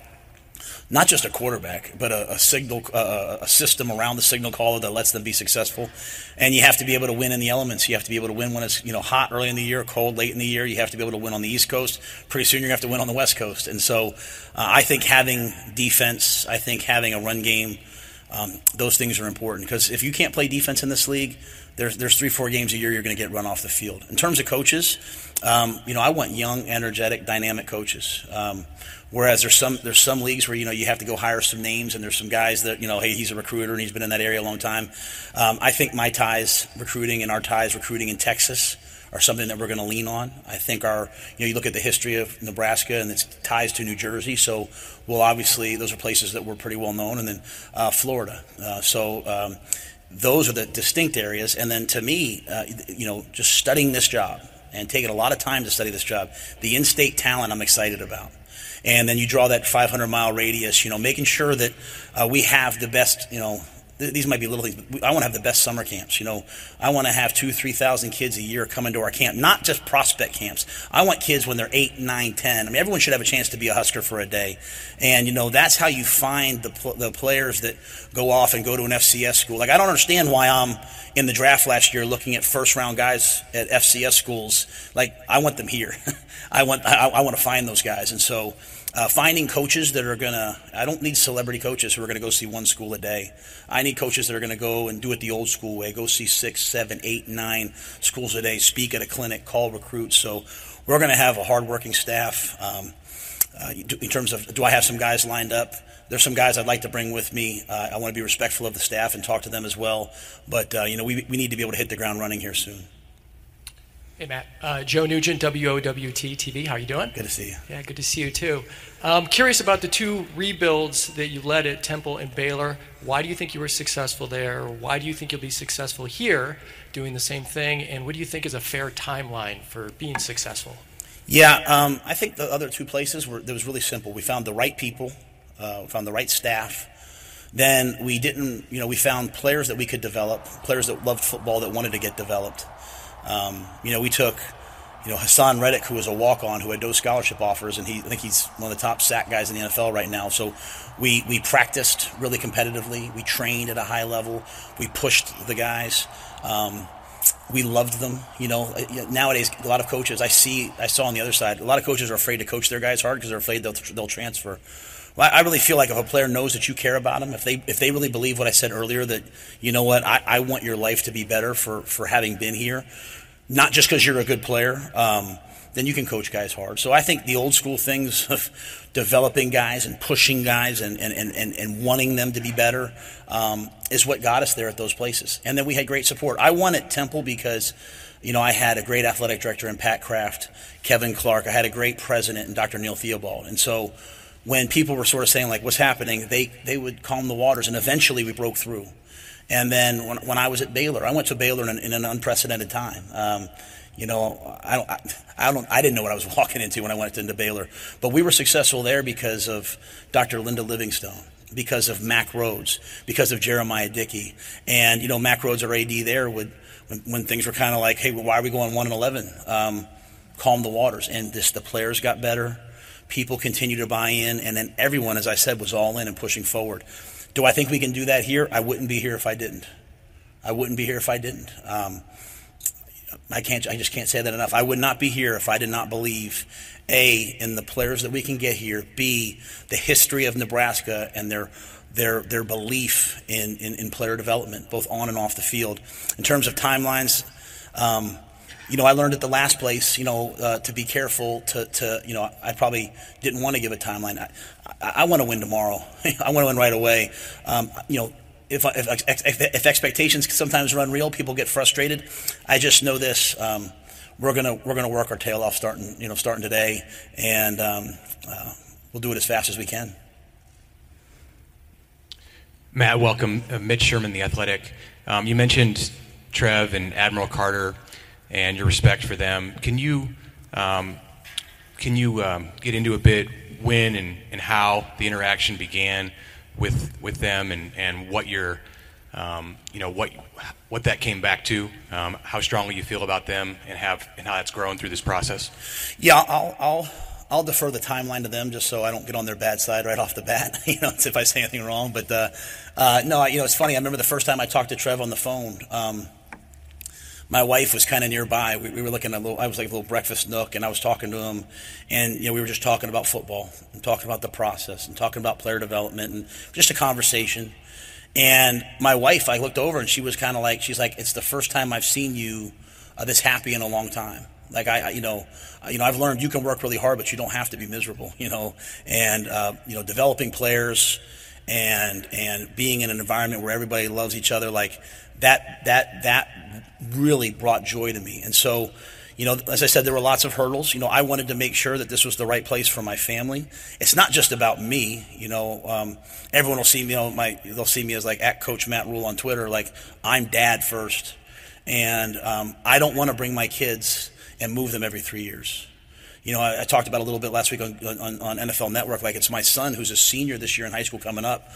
not just a quarterback, but a, a signal, uh, a system around the signal caller that lets them be successful. And you have to be able to win in the elements. You have to be able to win when it's you know hot early in the year, cold late in the year. You have to be able to win on the East Coast. Pretty soon you're to have to win on the West Coast. And so uh, I think having defense, I think having a run game. Um, those things are important because if you can't play defense in this league, there's there's three four games a year you're going to get run off the field. In terms of coaches, um, you know I want young, energetic, dynamic coaches. Um, whereas there's some there's some leagues where you know you have to go hire some names and there's some guys that you know hey he's a recruiter and he's been in that area a long time. Um, I think my ties recruiting and our ties recruiting in Texas are something that we're going to lean on. I think our, you know, you look at the history of Nebraska and its ties to New Jersey. So, well, obviously, those are places that we're pretty well known, and then uh, Florida. Uh, so, um, those are the distinct areas. And then to me, uh, you know, just studying this job and taking a lot of time to study this job, the in-state talent I'm excited about. And then you draw that 500 mile radius, you know, making sure that uh, we have the best, you know, these might be little things, but I want to have the best summer camps. You know, I want to have two, three thousand kids a year come into our camp, not just prospect camps. I want kids when they're eight, nine, ten. I mean, everyone should have a chance to be a Husker for a day, and you know that's how you find the the players that go off and go to an FCS school. Like I don't understand why I'm in the draft last year looking at first round guys at FCS schools. Like I want them here. I want I, I want to find those guys, and so. Uh, finding coaches that are going to, I don't need celebrity coaches who are going to go see one school a day. I need coaches that are going to go and do it the old school way go see six, seven, eight, nine schools a day, speak at a clinic, call recruits. So we're going to have a hardworking staff. Um, uh, in terms of, do I have some guys lined up? There's some guys I'd like to bring with me. Uh, I want to be respectful of the staff and talk to them as well. But, uh, you know, we, we need to be able to hit the ground running here soon. Hey, Matt. Uh, Joe Nugent, WOWT TV. How you doing? Good to see you. Yeah, good to see you too. I'm curious about the two rebuilds that you led at Temple and Baylor. Why do you think you were successful there? Why do you think you'll be successful here doing the same thing? And what do you think is a fair timeline for being successful? Yeah, um, I think the other two places were, it was really simple. We found the right people, uh, we found the right staff. Then we didn't, you know, we found players that we could develop, players that loved football that wanted to get developed. Um, you know, we took, you know, Haason Reddick, who was a walk-on, who had no scholarship offers, and he, I think he's one of the top sack guys in the NFL right now. So we we practiced really competitively. We trained at a high level. We pushed the guys. Um, we loved them. You know, nowadays a lot of coaches I see, I saw on the other side, a lot of coaches are afraid to coach their guys hard because they're afraid they'll they'll transfer. I really feel like if a player knows that you care about them, if they if they really believe what I said earlier, that you know what, I, I want your life to be better for for having been here, not just because you're a good player. Um, then you can coach guys hard. So I think the old school things of developing guys and pushing guys and, and, and, and wanting them to be better um, is what got us there at those places. And then we had great support. I won at Temple because, you know, I had a great athletic director in Pat Kraft, Kevin Clark. I had a great president in Dr. Neil Theobald. And so when people were sort of saying, like, what's happening, they, they would calm the waters. And eventually we broke through. And then when, when I was at Baylor, I went to Baylor in, in an unprecedented time. Um, you know, I don't, I, don't, I didn't know what I was walking into when I went into Baylor, but we were successful there because of Dr. Linda Livingstone, because of Mack Rhoades, because of Jeremiah Dickey, and you know, Mack Rhoades or AD there, would when, when things were kind of like, hey, why are we going one and eleven? Um, calm the waters, and this the players got better, people continue to buy in, and then everyone, as I said, was all in and pushing forward. Do I think we can do that here? I wouldn't be here if I didn't. I wouldn't be here if I didn't. Um, I can't. I just can't say that enough. I would not be here if I did not believe, a, in the players that we can get here. B, the history of Nebraska and their their their belief in, in, in player development, both on and off the field. In terms of timelines, um, you know, I learned at the last place, you know, uh, to be careful. To, to you know, I probably didn't want to give a timeline. I, I, I want to win tomorrow. I want to win right away. Um, you know if, if, if, expectations sometimes run real, people get frustrated. I just know this: um, we're gonna we're gonna work our tail off starting you know starting today, and um, uh, we'll do it as fast as we can. Matt, welcome, uh, Mitch Sherman, the Athletic. Um, you mentioned Trev and Admiral Carter, and your respect for them. Can you um, can you um, get into a bit when and, and how the interaction began? with with them and, and what your um, you know what what that came back to, um, how strongly you feel about them, and have and how that's grown through this process. Yeah, I'll I'll I'll defer the timeline to them just so I don't get on their bad side right off the bat. you know, if I say anything wrong. But uh, uh, no, you know, it's funny. I remember the first time I talked to Trev on the phone. Um, my wife was kind of nearby. We, we, were looking at a little, I was like a little breakfast nook, and I was talking to him, and you know, we were just talking about football and talking about the process and talking about player development and just a conversation. And my wife, I looked over and she was kind of like, she's like, it's the first time I've seen you uh, this happy in a long time. Like I, I you know, you know, I've learned you can work really hard, but you don't have to be miserable, you know. And uh, you know, developing players and and being in an environment where everybody loves each other, like that, that, that really brought joy to me. And so, you know, as I said, there were lots of hurdles. You know, I wanted to make sure that this was the right place for my family. It's not just about me. You know, um, everyone will see me. You know, my they'll see me as like at Coach Matt Rhule on Twitter. Like I'm dad first, and um, I don't want to bring my kids and move them every three years. You know, I, I talked about a little bit last week on, on, on NFL Network. Like it's my son who's a senior this year in high school coming up,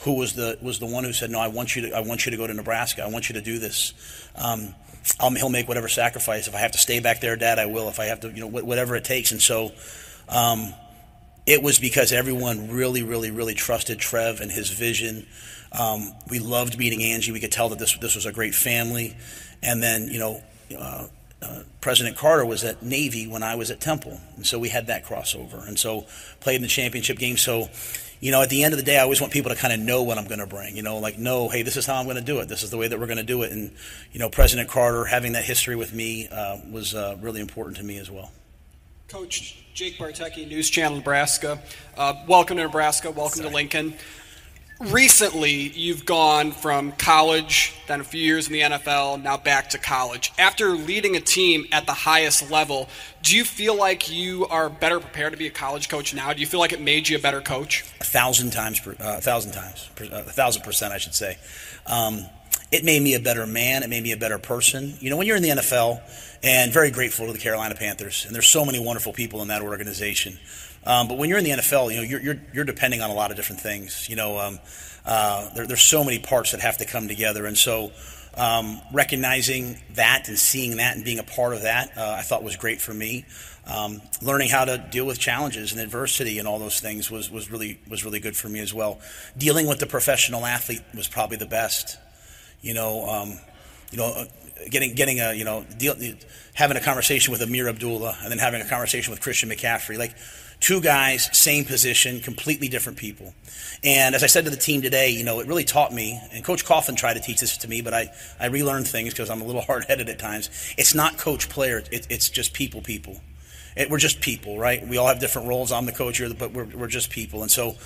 who was the was the one who said, "No, I want you to I want you to go to Nebraska. I want you to do this." Um, he'll make whatever sacrifice. If I have to stay back there, Dad, I will. If I have to, you know, whatever it takes. And so, um, it was because everyone really, really, really trusted Trev and his vision. Um, we loved meeting Angie. We could tell that this this was a great family. And then, you know, uh, uh, President Carter was at Navy when I was at Temple, and so we had that crossover. And so played in the championship game. So you know, at the end of the day, I always want people to kind of know what I'm going to bring. You know, like know, hey, this is how I'm going to do it. This is the way that we're going to do it. And you know, President Carter having that history with me uh, was uh, really important to me as well. Coach Jake Bartecki, News Channel Nebraska. Uh, welcome to Nebraska. Welcome Sorry. to Lincoln recently you've gone from college, then a few years in the NFL, now back to college. After leading a team at the highest level, do you feel like you are better prepared to be a college coach now? Do you feel like it made you a better coach? A thousand times, per, uh, a thousand times, per, uh, a thousand percent, I should say. Um, it made me a better man. It made me a better person. You know, when you're in the NFL, and very grateful to the Carolina Panthers, and there's so many wonderful people in that organization. Um, but when you're in the NFL, you know you're, you're, you're depending on a lot of different things. You know, um, uh, there, there's so many parts that have to come together, and so um, recognizing that and seeing that and being a part of that, uh, I thought was great for me. Um, learning how to deal with challenges and adversity and all those things was, was really was really good for me as well. Dealing with the professional athlete was probably the best. You know, um, you know, uh, getting getting a you know deal, having a conversation with Ameer Abdullah and then having a conversation with Christian McCaffrey, like Two guys, same position, completely different people. And as I said to the team today, you know, it really taught me, and Coach Coughlin tried to teach this to me, but I, I relearned things because I'm a little hard headed at times. It's not coach player, it, it's just people, people. It, we're just people, right? We all have different roles. I'm the coach here, but we're, we're just people. And so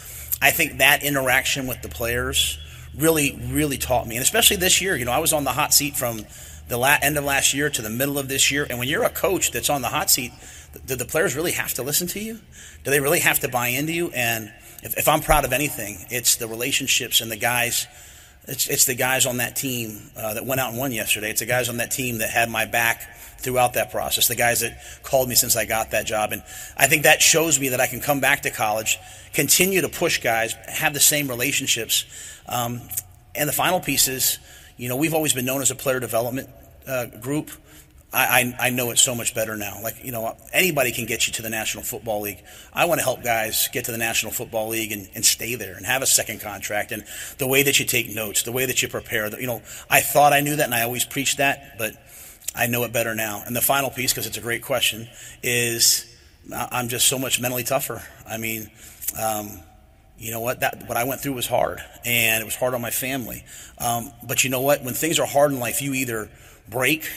I think that interaction with the players really, really taught me. And especially this year, you know, I was on the hot seat from the la- end of last year to the middle of this year. And when you're a coach that's on the hot seat, do the players really have to listen to you? Do they really have to buy into you? And if, if I'm proud of anything, it's the relationships and the guys. It's, it's the guys on that team uh, that went out and won yesterday. It's the guys on that team that had my back throughout that process. The guys that called me since I got that job, and I think that shows me that I can come back to college, continue to push guys, have the same relationships. Um, and the final piece is, you know, we've always been known as a player development uh, group. I, I, know it so much better now. Like, you know, anybody can get you to the National Football League. I want to help guys get to the National Football League and, and stay there and have a second contract. And the way that you take notes, the way that you prepare, you know, I thought I knew that and I always preached that, but I know it better now. And the final piece, because it's a great question, is I'm just so much mentally tougher. I mean, um, you know what? That what I went through was hard, and it was hard on my family. Um, but you know what? When things are hard in life, you either break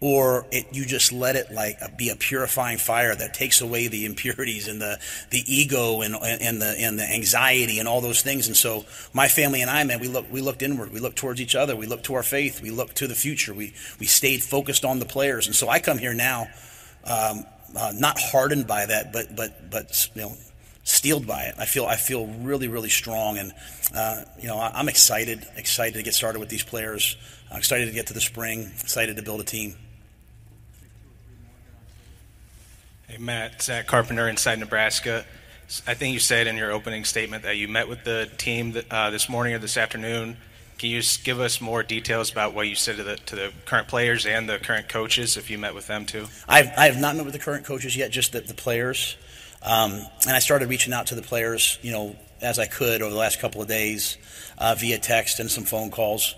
or it, you just let it like be a purifying fire that takes away the impurities and the, the ego and, and the and the anxiety and all those things. And so my family and I, man, we look we looked inward, we looked towards each other, we looked to our faith, we looked to the future, we we stayed focused on the players. And so I come here now, um, uh, not hardened by that, but but but you know steeled by it. I feel I feel really really strong, and uh, you know I'm excited excited to get started with these players. I'm excited to get to the spring. Excited to build a team. Hey, Matt, Zach Carpenter inside Nebraska. I think you said in your opening statement that you met with the team uh, this morning or this afternoon. Can you just give us more details about what you said to the to the current players and the current coaches, if you met with them too? I've, I have not met with the current coaches yet, just the, the players. Um, and I started reaching out to the players, you know, as I could over the last couple of days uh, via text and some phone calls.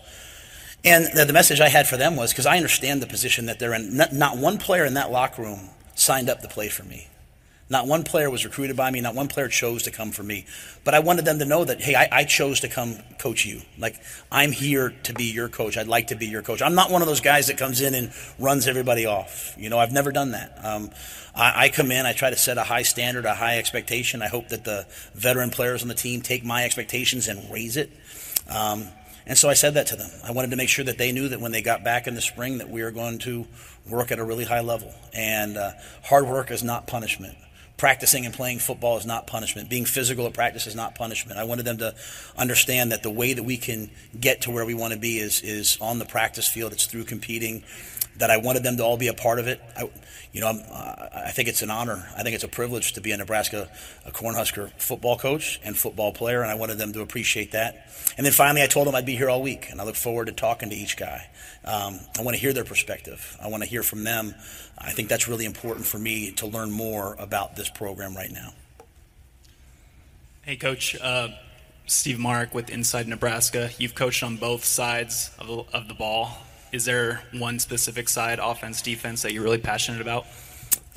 And the, the message I had for them was because I understand the position that they're in. Not, not one player in that locker room signed up to play for me. Not one player was recruited by me. Not one player chose to come for me. But I wanted them to know that, hey, I, I, chose to come coach you. Like, I'm here to be your coach. I'd like to be your coach. I'm not one of those guys that comes in and runs everybody off. You know, I've never done that. Um, I, I come in, I try to set a high standard, a high expectation. I hope that the veteran players on the team take my expectations and raise it. Um, and so I said that to them. I wanted to make sure that they knew that when they got back in the spring that we are going to work at a really high level. And uh, hard work is not punishment practicing and playing football is not punishment. Being physical at practice is not punishment. I wanted them to understand that the way that we can get to where we want to be is is on the practice field. It's through competing. That I wanted them to all be a part of it. I, you know, i think it's an honor. I think it's a privilege to be a Nebraska a Cornhusker football coach and football player, and I wanted them to appreciate that. And then finally, I told them I'd be here all week, and I look forward to talking to each guy. Um, I want to hear their perspective. I want to hear from them. I think that's really important for me to learn more about this program right now. Hey, Coach. Uh, Steve Marik with Inside Nebraska. You've coached on both sides of of the ball. Is there one specific side, offense, defense, that you're really passionate about?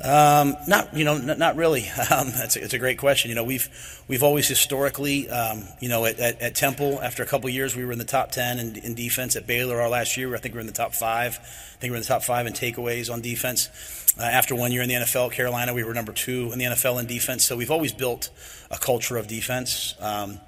Um, not you know not, not really. Um, that's a, it's a great question. You know we've we've always historically um, you know at, at, at, Temple after a couple years we were in the top ten in, in, defense. At Baylor our last year I think we were in the top five. I think we are in the top five in takeaways on defense. Uh, after one year in the NFL Carolina we were number two in the NFL in defense. So we've always built a culture of defense. Um,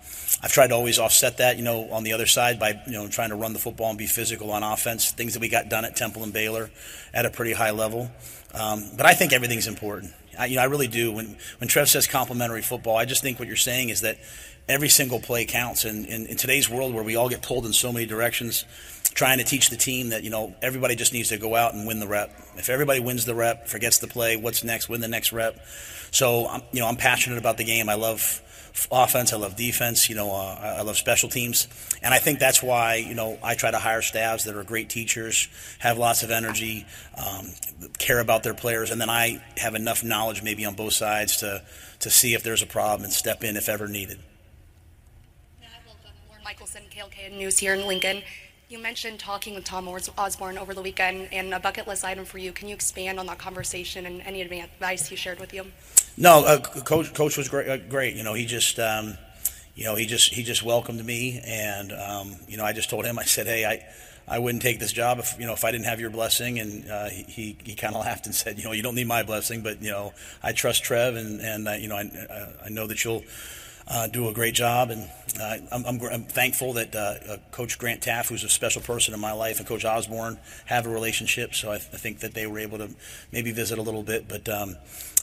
I've tried to always offset that, you know, on the other side by, you know, trying to run the football and be physical on offense. Things that we got done at Temple and Baylor at a pretty high level. Um, but I think everything's important. I, you know, I really do. When when Trev says complementary football, I just think what you're saying is that every single play counts. And in, in today's world, where we all get pulled in so many directions, trying to teach the team that you know everybody just needs to go out and win the rep. If everybody wins the rep, forgets the play, what's next? Win the next rep. So I'm, you know, I'm passionate about the game. I love offense. I love defense. You know, uh, I love special teams, and I think that's why you know I try to hire staffs that are great teachers, have lots of energy, um, care about their players, and then I have enough knowledge maybe on both sides to to see if there's a problem and step in if ever needed. Michelson, KLKN News here in Lincoln. You mentioned talking with Tom Osborne over the weekend and a bucket list item for you. Can you expand on that conversation and any advice he shared with you? No, uh, coach. Coach was great. Uh, great. You know, he just, um, you know, he just he just welcomed me, and um, you know, I just told him. I said, hey, I. I wouldn't take this job if you know if I didn't have your blessing. And uh, he he kind of laughed and said, you know, you don't need my blessing, but you know, I trust Trev, and and uh, you know, I I know that you'll uh, do a great job. And uh, I'm, I'm, I'm, thankful that uh, Coach Grant Teaff, who's a special person in my life, and Coach Osborne have a relationship. So I, th- I think that they were able to maybe visit a little bit, but. Um,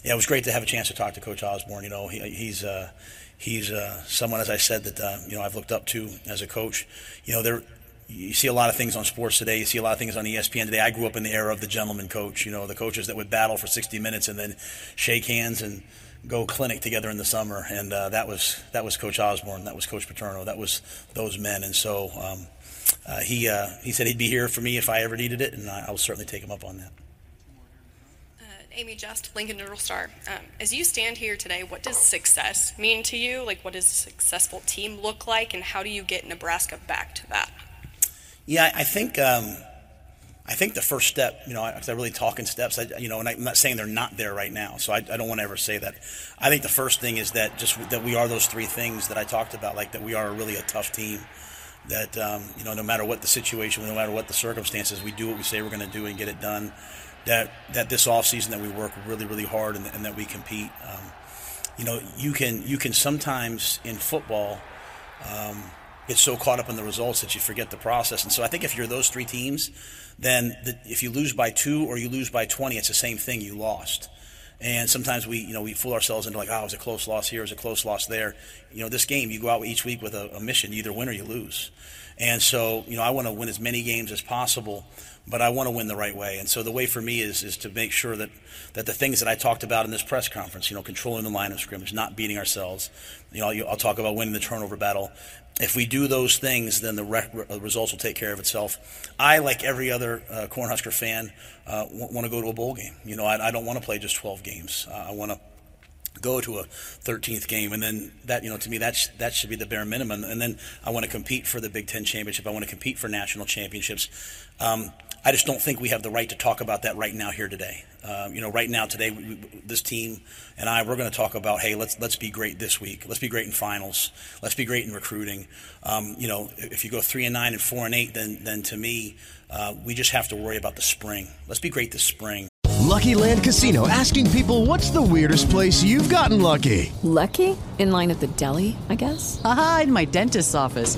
yeah, it was great to have a chance to talk to Coach Osborne. You know, he, he's uh, he's uh, someone, as I said, that uh, you know I've looked up to as a coach. You know, there you see a lot of things on sports today. You see a lot of things on ESPN today. I grew up in the era of the gentleman coach. You know, the coaches that would battle for 60 minutes and then shake hands and go clinic together in the summer. And uh, that was that was Coach Osborne. That was Coach Paterno. That was those men. And so um, uh, he uh, he said he'd be here for me if I ever needed it, and I, I will certainly take him up on that. Amie Just, Lincoln Journal Star. Um, as you stand here today, what does success mean to you? Like, what does a successful team look like, and how do you get Nebraska back to that? Yeah, I think um, I think the first step, you know, I, I really talk in steps. I, you know, and I, am not saying they're not there right now, so I, I don't want to ever say that. I think the first thing is that just that we are those three things that I talked about, like that we are really a tough team. That um, you know, no matter what the situation, no matter what the circumstances, we do what we say we're going to do and get it done that that this off season that we work really really hard and, and that we compete. Um, you know, you can you can sometimes in football um, get so caught up in the results that you forget the process. And so I think if you're those three teams, then the, if you lose by two or you lose by 20, it's the same thing. You lost. And sometimes we, you know, we fool ourselves into like, oh, it was a close loss here, it was a close loss there. You know, this game, you go out each week with a, a mission, you either win or you lose. And so, you know, I want to win as many games as possible but I want to win the right way. And so the way for me is is to make sure that that the things that I talked about in this press conference, you know, controlling the line of scrimmage, not beating ourselves. You know, I'll talk about winning the turnover battle. If we do those things, then the re- results will take care of itself. I, like every other uh, Cornhusker fan, uh, w- want to go to a bowl game. You know, I, I don't want to play just 12 games. Uh, I want to go to a 13th game and then that you know to me that's that should be the bare minimum and then I want to compete for the Big 10 championship I want to compete for national championships um, I just don't think we have the right to talk about that right now here today. Uh, you know, right now today, we, we, this team and I, we're going to talk about, hey, let's let's be great this week. Let's be great in finals. Let's be great in recruiting. Um, you know, if you go three and nine and four and eight, then then to me, uh, we just have to worry about the spring. Let's be great this spring. Lucky Land Casino asking people, "What's the weirdest place you've gotten lucky?" Lucky in line at the deli, I guess. Aha, in my dentist's office.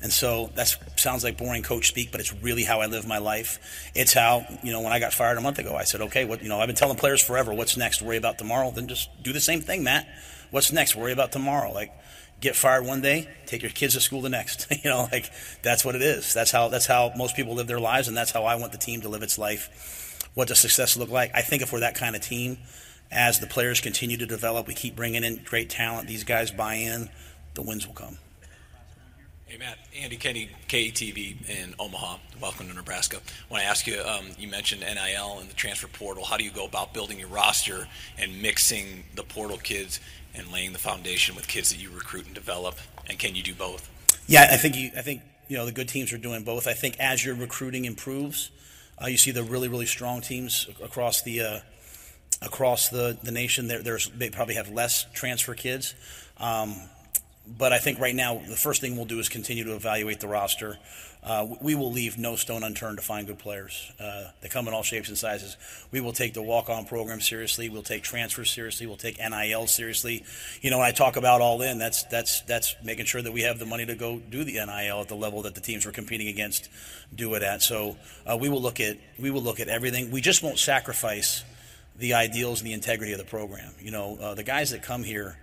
And so that sounds like boring coach speak, but it's really how I live my life. It's how, you know, when I got fired a month ago, I said, okay, what, you know, I've been telling players forever, what's next? Worry about tomorrow. Then just do the same thing, Matt. What's next? Worry about tomorrow. Like, get fired one day, take your kids to school the next. you know, like that's what it is. That's how that's how most people live their lives, and that's how I want the team to live its life. What does success look like? I think if we're that kind of team, as the players continue to develop, we keep bringing in great talent. These guys buy in, the wins will come. Hey Matt, Andy Kendeigh, KTV in Omaha. Welcome to Nebraska. I want to ask you. Um, you mentioned NIL and the transfer portal. How do you go about building your roster and mixing the portal kids and laying the foundation with kids that you recruit and develop? And can you do both? Yeah, I think you, I think you know the good teams are doing both. I think as your recruiting improves, uh, you see the really really strong teams across the uh, across the, the nation. There, there's they probably have less transfer kids. Um, but I think right now the first thing we'll do is continue to evaluate the roster. Uh, we will leave no stone unturned to find good players. Uh, they come in all shapes and sizes. We will take the walk-on program seriously. We'll take transfers seriously. We'll take NIL seriously. You know, when I talk about all in, that's that's that's making sure that we have the money to go do the NIL at the level that the teams we're competing against do it at. So uh, we will look at we will look at everything. We just won't sacrifice the ideals and the integrity of the program. You know, uh, the guys that come here.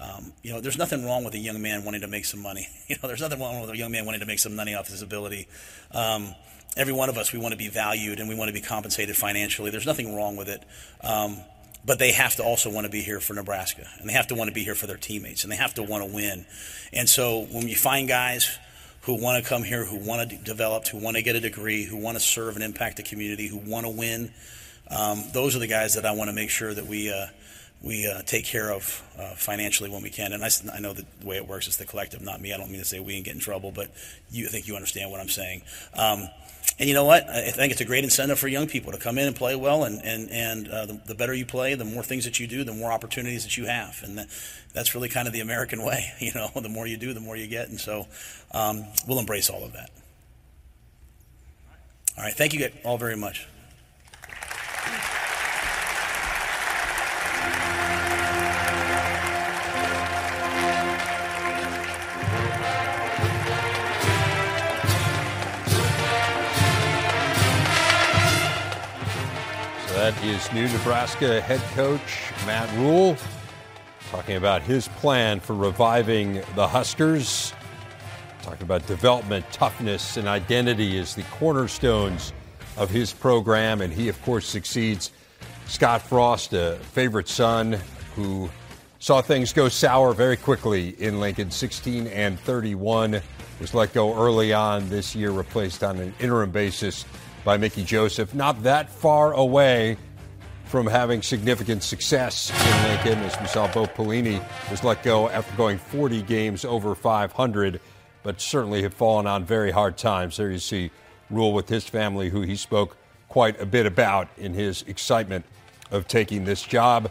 Um, you know, there's nothing wrong with a young man wanting to make some money. You know, there's nothing wrong with a young man wanting to make some money off his ability. Um, every one of us, we want to be valued and we want to be compensated financially. There's nothing wrong with it. Um, but they have to also want to be here for Nebraska, and they have to want to be here for their teammates, and they have to want to win. And so when you find guys who want to come here, who want to develop, who want to get a degree, who want to serve and impact the community, who want to win, um, those are the guys that I want to make sure that we. Uh, we uh, take care of uh, financially when we can. And I, I know that the way it works is the collective, not me. I don't mean to say we and get in trouble, but you I think you understand what I'm saying. Um, and you know what? I think it's a great incentive for young people to come in and play well. And, and, and uh, the, the, better you play, the more things that you do, the more opportunities that you have. And that, that's really kind of the American way. You know, the more you do, the more you get. And so um, we'll embrace all of that. All right. Thank you all very much. That is new Nebraska head coach Matt Rhule talking about his plan for reviving the Huskers. Talking about development, toughness, and identity as the cornerstones of his program. And he, of course, succeeds Scott Frost, a favorite son who saw things go sour very quickly in Lincoln, 16 and 31. Was let go early on this year, replaced on an interim basis by Mickey Joseph. Not that far away from having significant success in Lincoln, as we saw Bo Pelini was let go after going 40 games over 500, but certainly have fallen on very hard times. There you see Rhule with his family, who he spoke quite a bit about in his excitement of taking this job.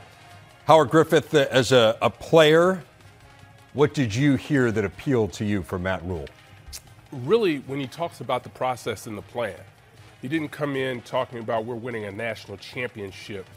Howard Griffith, uh, as a, a player, what did you hear that appealed to you from Matt Rhule? Really, when he talks about the process and the plan, he didn't come in talking about we're winning a national championship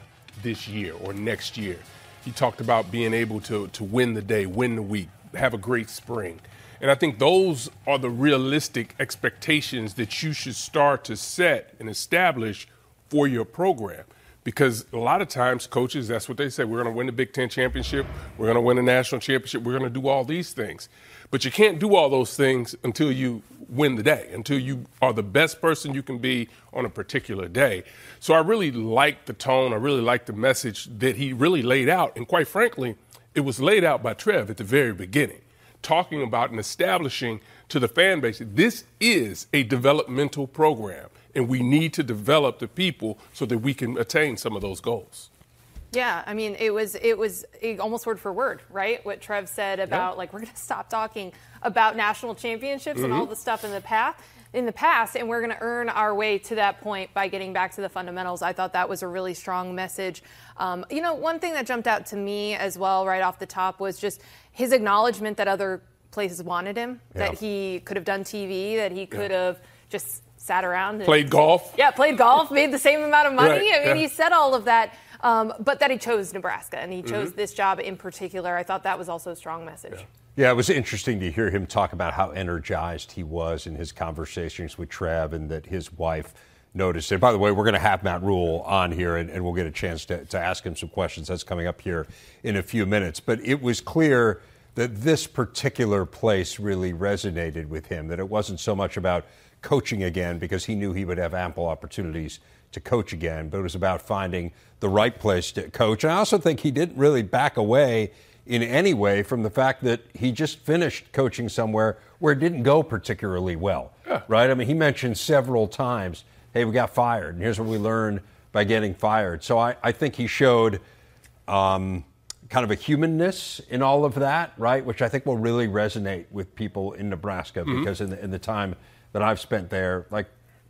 this year or next year. He talked about being able to, to win the day, win the week, have a great spring. And I think those are the realistic expectations that you should start to set and establish for your program. Because a lot of times, coaches, that's what they say. We're going to win the Big Ten championship. We're going to win the national championship. We're going to do all these things. But you can't do all those things until you win the day, until you are the best person you can be on a particular day. So I really like the tone. I really like the message that he really laid out. And quite frankly, it was laid out by Trev at the very beginning, talking about and establishing to the fan base this is a developmental program and we need to develop the people so that we can attain some of those goals. Yeah, I mean, it was it was almost word for word, right? What Trev said about Yeah. like we're going to stop talking about national championships and all Mhm. the stuff in the past in the past and we're going to earn our way to that point by getting back to the fundamentals i thought that was a really strong message um, you know one thing that jumped out to me as well right off the top was just his acknowledgement that other places wanted him that he could have done tv that he could Yeah. have just sat around and Played golf. yeah played golf made the same amount of money Right, i mean yeah. he said all of that um, but that he chose nebraska and he chose Mhm. this job in particular i thought that was also a strong message Yeah, it was interesting to hear him talk about how energized he was in his conversations with Trev and that his wife noticed it. By the way, we're going to have Matt Rhule on here and, and we'll get a chance to, to ask him some questions. That's coming up here in a few minutes. But it was clear that this particular place really resonated with him, that it wasn't so much about coaching again because he knew he would have ample opportunities to coach again, but it was about finding the right place to coach. And I also think he didn't really back away in any way from the fact that he just finished coaching somewhere where it didn't go particularly well. Right? I mean, he mentioned several times, hey, we got fired, and here's what we learned by getting fired. So I, I think he showed um, kind of a humanness in all of that, right? Which I think will really resonate with people in Nebraska Mhm. because in the, in the time that I've spent there, like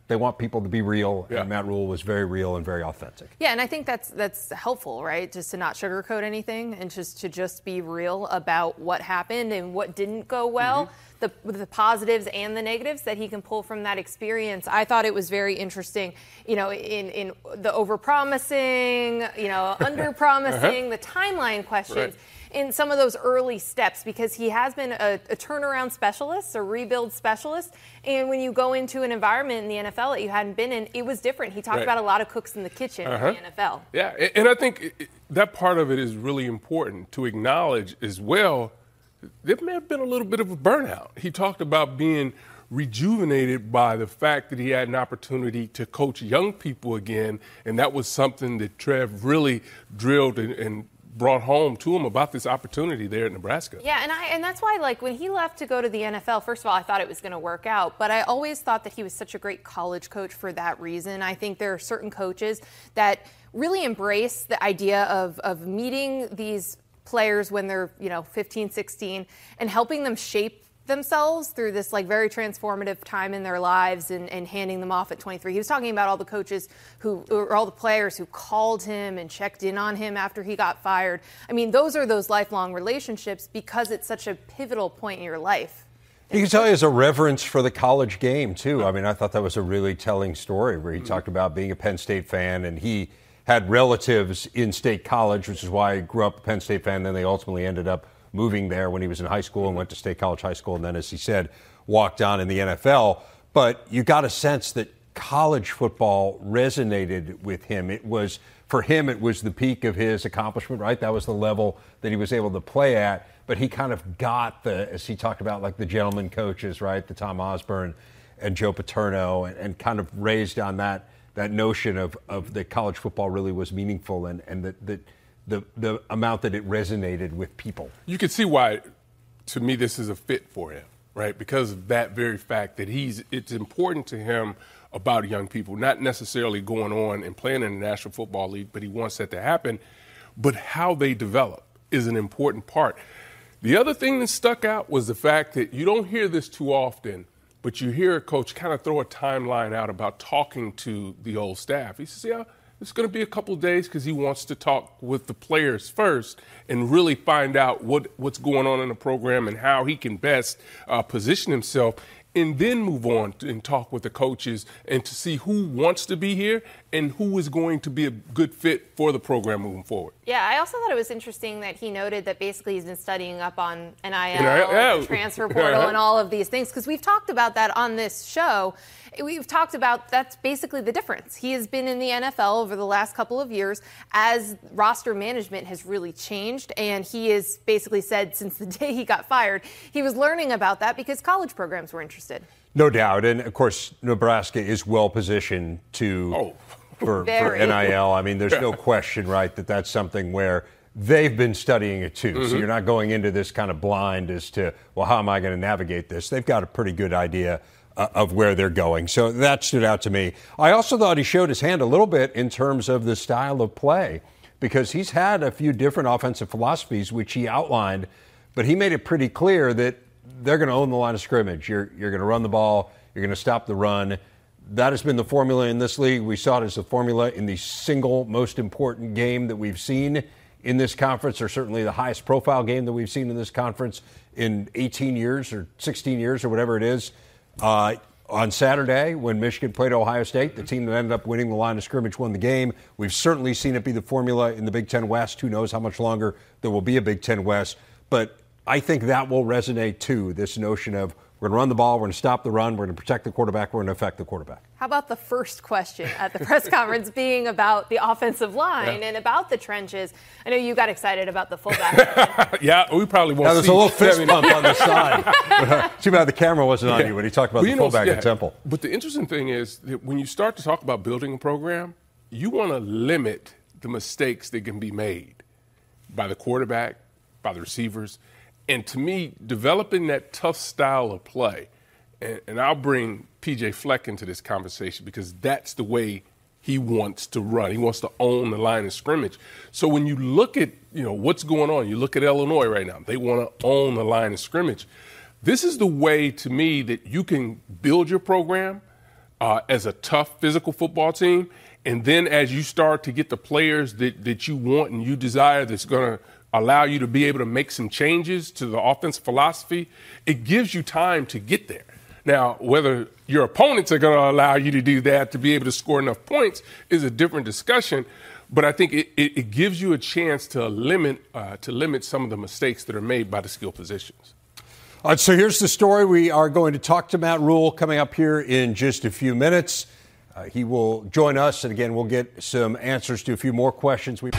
they want people to be real, and Matt Rhule was very real and very authentic. Yeah, and I think that's that's helpful, right? Just to not sugarcoat anything and just to just be real about what happened and what didn't go well, mm-hmm. the the positives and the negatives that he can pull from that experience. I thought it was very interesting, you know, in in the overpromising, you know, underpromising, uh-huh. the timeline questions. Right. In some of those early steps, because he has been a, a turnaround specialist, a rebuild specialist, and when you go into an environment in the NFL that you hadn't been in, it was different. He talked Right. about a lot of cooks in the kitchen Uh-huh. in the NFL. Yeah, and I think that part of it is really important to acknowledge as well. There may have been a little bit of a burnout. He talked about being rejuvenated by the fact that he had an opportunity to coach young people again, and that was something that Trev really drilled and, and brought home to him about this opportunity there at Nebraska. Yeah, and I and that's why like when he left to go to the NFL, first of all, I thought it was going to work out, but I always thought that he was such a great college coach for that reason. I think there are certain coaches that really embrace the idea of of meeting these players when they're, you know, 15, 16 and helping them shape themselves through this like very transformative time in their lives and, and handing them off at 23 he was talking about all the coaches who or all the players who called him and checked in on him after he got fired i mean those are those lifelong relationships because it's such a pivotal point in your life You can tell he has a reverence for the college game, too. I mean, I thought that was a really telling story where he mm-hmm. talked about being a Penn State fan and he had relatives in State College, which is why he grew up a Penn State fan. Then they ultimately ended up moving there when he was in high school and went to State College High School. And then, as he said, walked on in the NFL. But you got a sense that college football resonated with him. It was, for him, it was the peak of his accomplishment, right? That was the level that he was able to play at. But he kind of got the, as he talked about, like the gentleman coaches, right? The Tom Osborne and Joe Paterno, and, and kind of raised on that that notion of, of that college football really was meaningful and, and that, that the, the amount that it resonated with people. you can see why to me this is a fit for him right? Because of that very fact that he's it's important to him about young people not necessarily going on and playing in the national football league but he wants that to happen. But how they develop is an important part. The other thing that stuck out was the fact that you don't hear this too often but you hear a coach kind of throw a timeline out about talking to the old staff. He says yeah it's going to be a couple of days because he wants to talk with the players first and really find out what, what's going on in the program and how he can best uh, position himself and then move on and talk with the coaches and to see who wants to be here and who is going to be a good fit for the program moving forward. Yeah, I also thought it was interesting that he noted that basically he's been studying up on NIL, transfer portal, and all of these things because we've talked about that on this show. We've talked about that's basically the difference. He has been in the NFL over the last couple of years as roster management has really changed, and he has basically said since the day he got fired, he was learning about that because college programs were interested. No doubt. And of course, Nebraska is well positioned to oh. for, for NIL. I mean, there's no question, right, that that's something where they've been studying it too. So Mhm. you're not going into this kind of blind as to, well, how am I going to navigate this? They've got a pretty good idea uh, of where they're going. So that stood out to me. I also thought he showed his hand a little bit in terms of the style of play because he's had a few different offensive philosophies, which he outlined, but he made it pretty clear that they're going to own the line of scrimmage. You're, you're going to run the ball, you're going to stop the run. That has been the formula in this league. We saw it as the formula in the single most important game that we've seen in this conference, or certainly the highest profile game that we've seen in this conference in 18 years or 16 years or whatever it is. Uh, on Saturday, when Michigan played Ohio State, the team that ended up winning the line of scrimmage won the game. We've certainly seen it be the formula in the Big Ten West. Who knows how much longer there will be a Big Ten West? But I think that will resonate too this notion of we're going to run the ball, we're going to stop the run, we're going to protect the quarterback, we're going to affect the quarterback. How about the first question at the press conference being about the offensive line Yeah. and about the trenches? I know you got excited about the fullback. yeah, we probably won't Now, there's see a little fist seven- bump on the side. Too bad the camera wasn't on Yeah. you when he talked about Well, the you know, fullback yeah, at Temple. But the interesting thing is that when you start to talk about building a program, you want to limit the mistakes that can be made by the quarterback, by the receivers. And to me, developing that tough style of play, and, and I'll bring PJ Fleck into this conversation because that's the way he wants to run. He wants to own the line of scrimmage. So when you look at you know what's going on, you look at Illinois right now. They want to own the line of scrimmage. This is the way to me that you can build your program uh, as a tough physical football team, and then as you start to get the players that that you want and you desire, that's going to allow you to be able to make some changes to the offensive philosophy. It gives you time to get there. Now, whether your opponents are going to allow you to do that to be able to score enough points is a different discussion. But I think it, it, it gives you a chance to limit uh, to limit some of the mistakes that are made by the skill positions. All right, so here's the story. We are going to talk to Matt Rhule coming up here in just a few minutes. Uh, he will join us, and again, we'll get some answers to a few more questions. We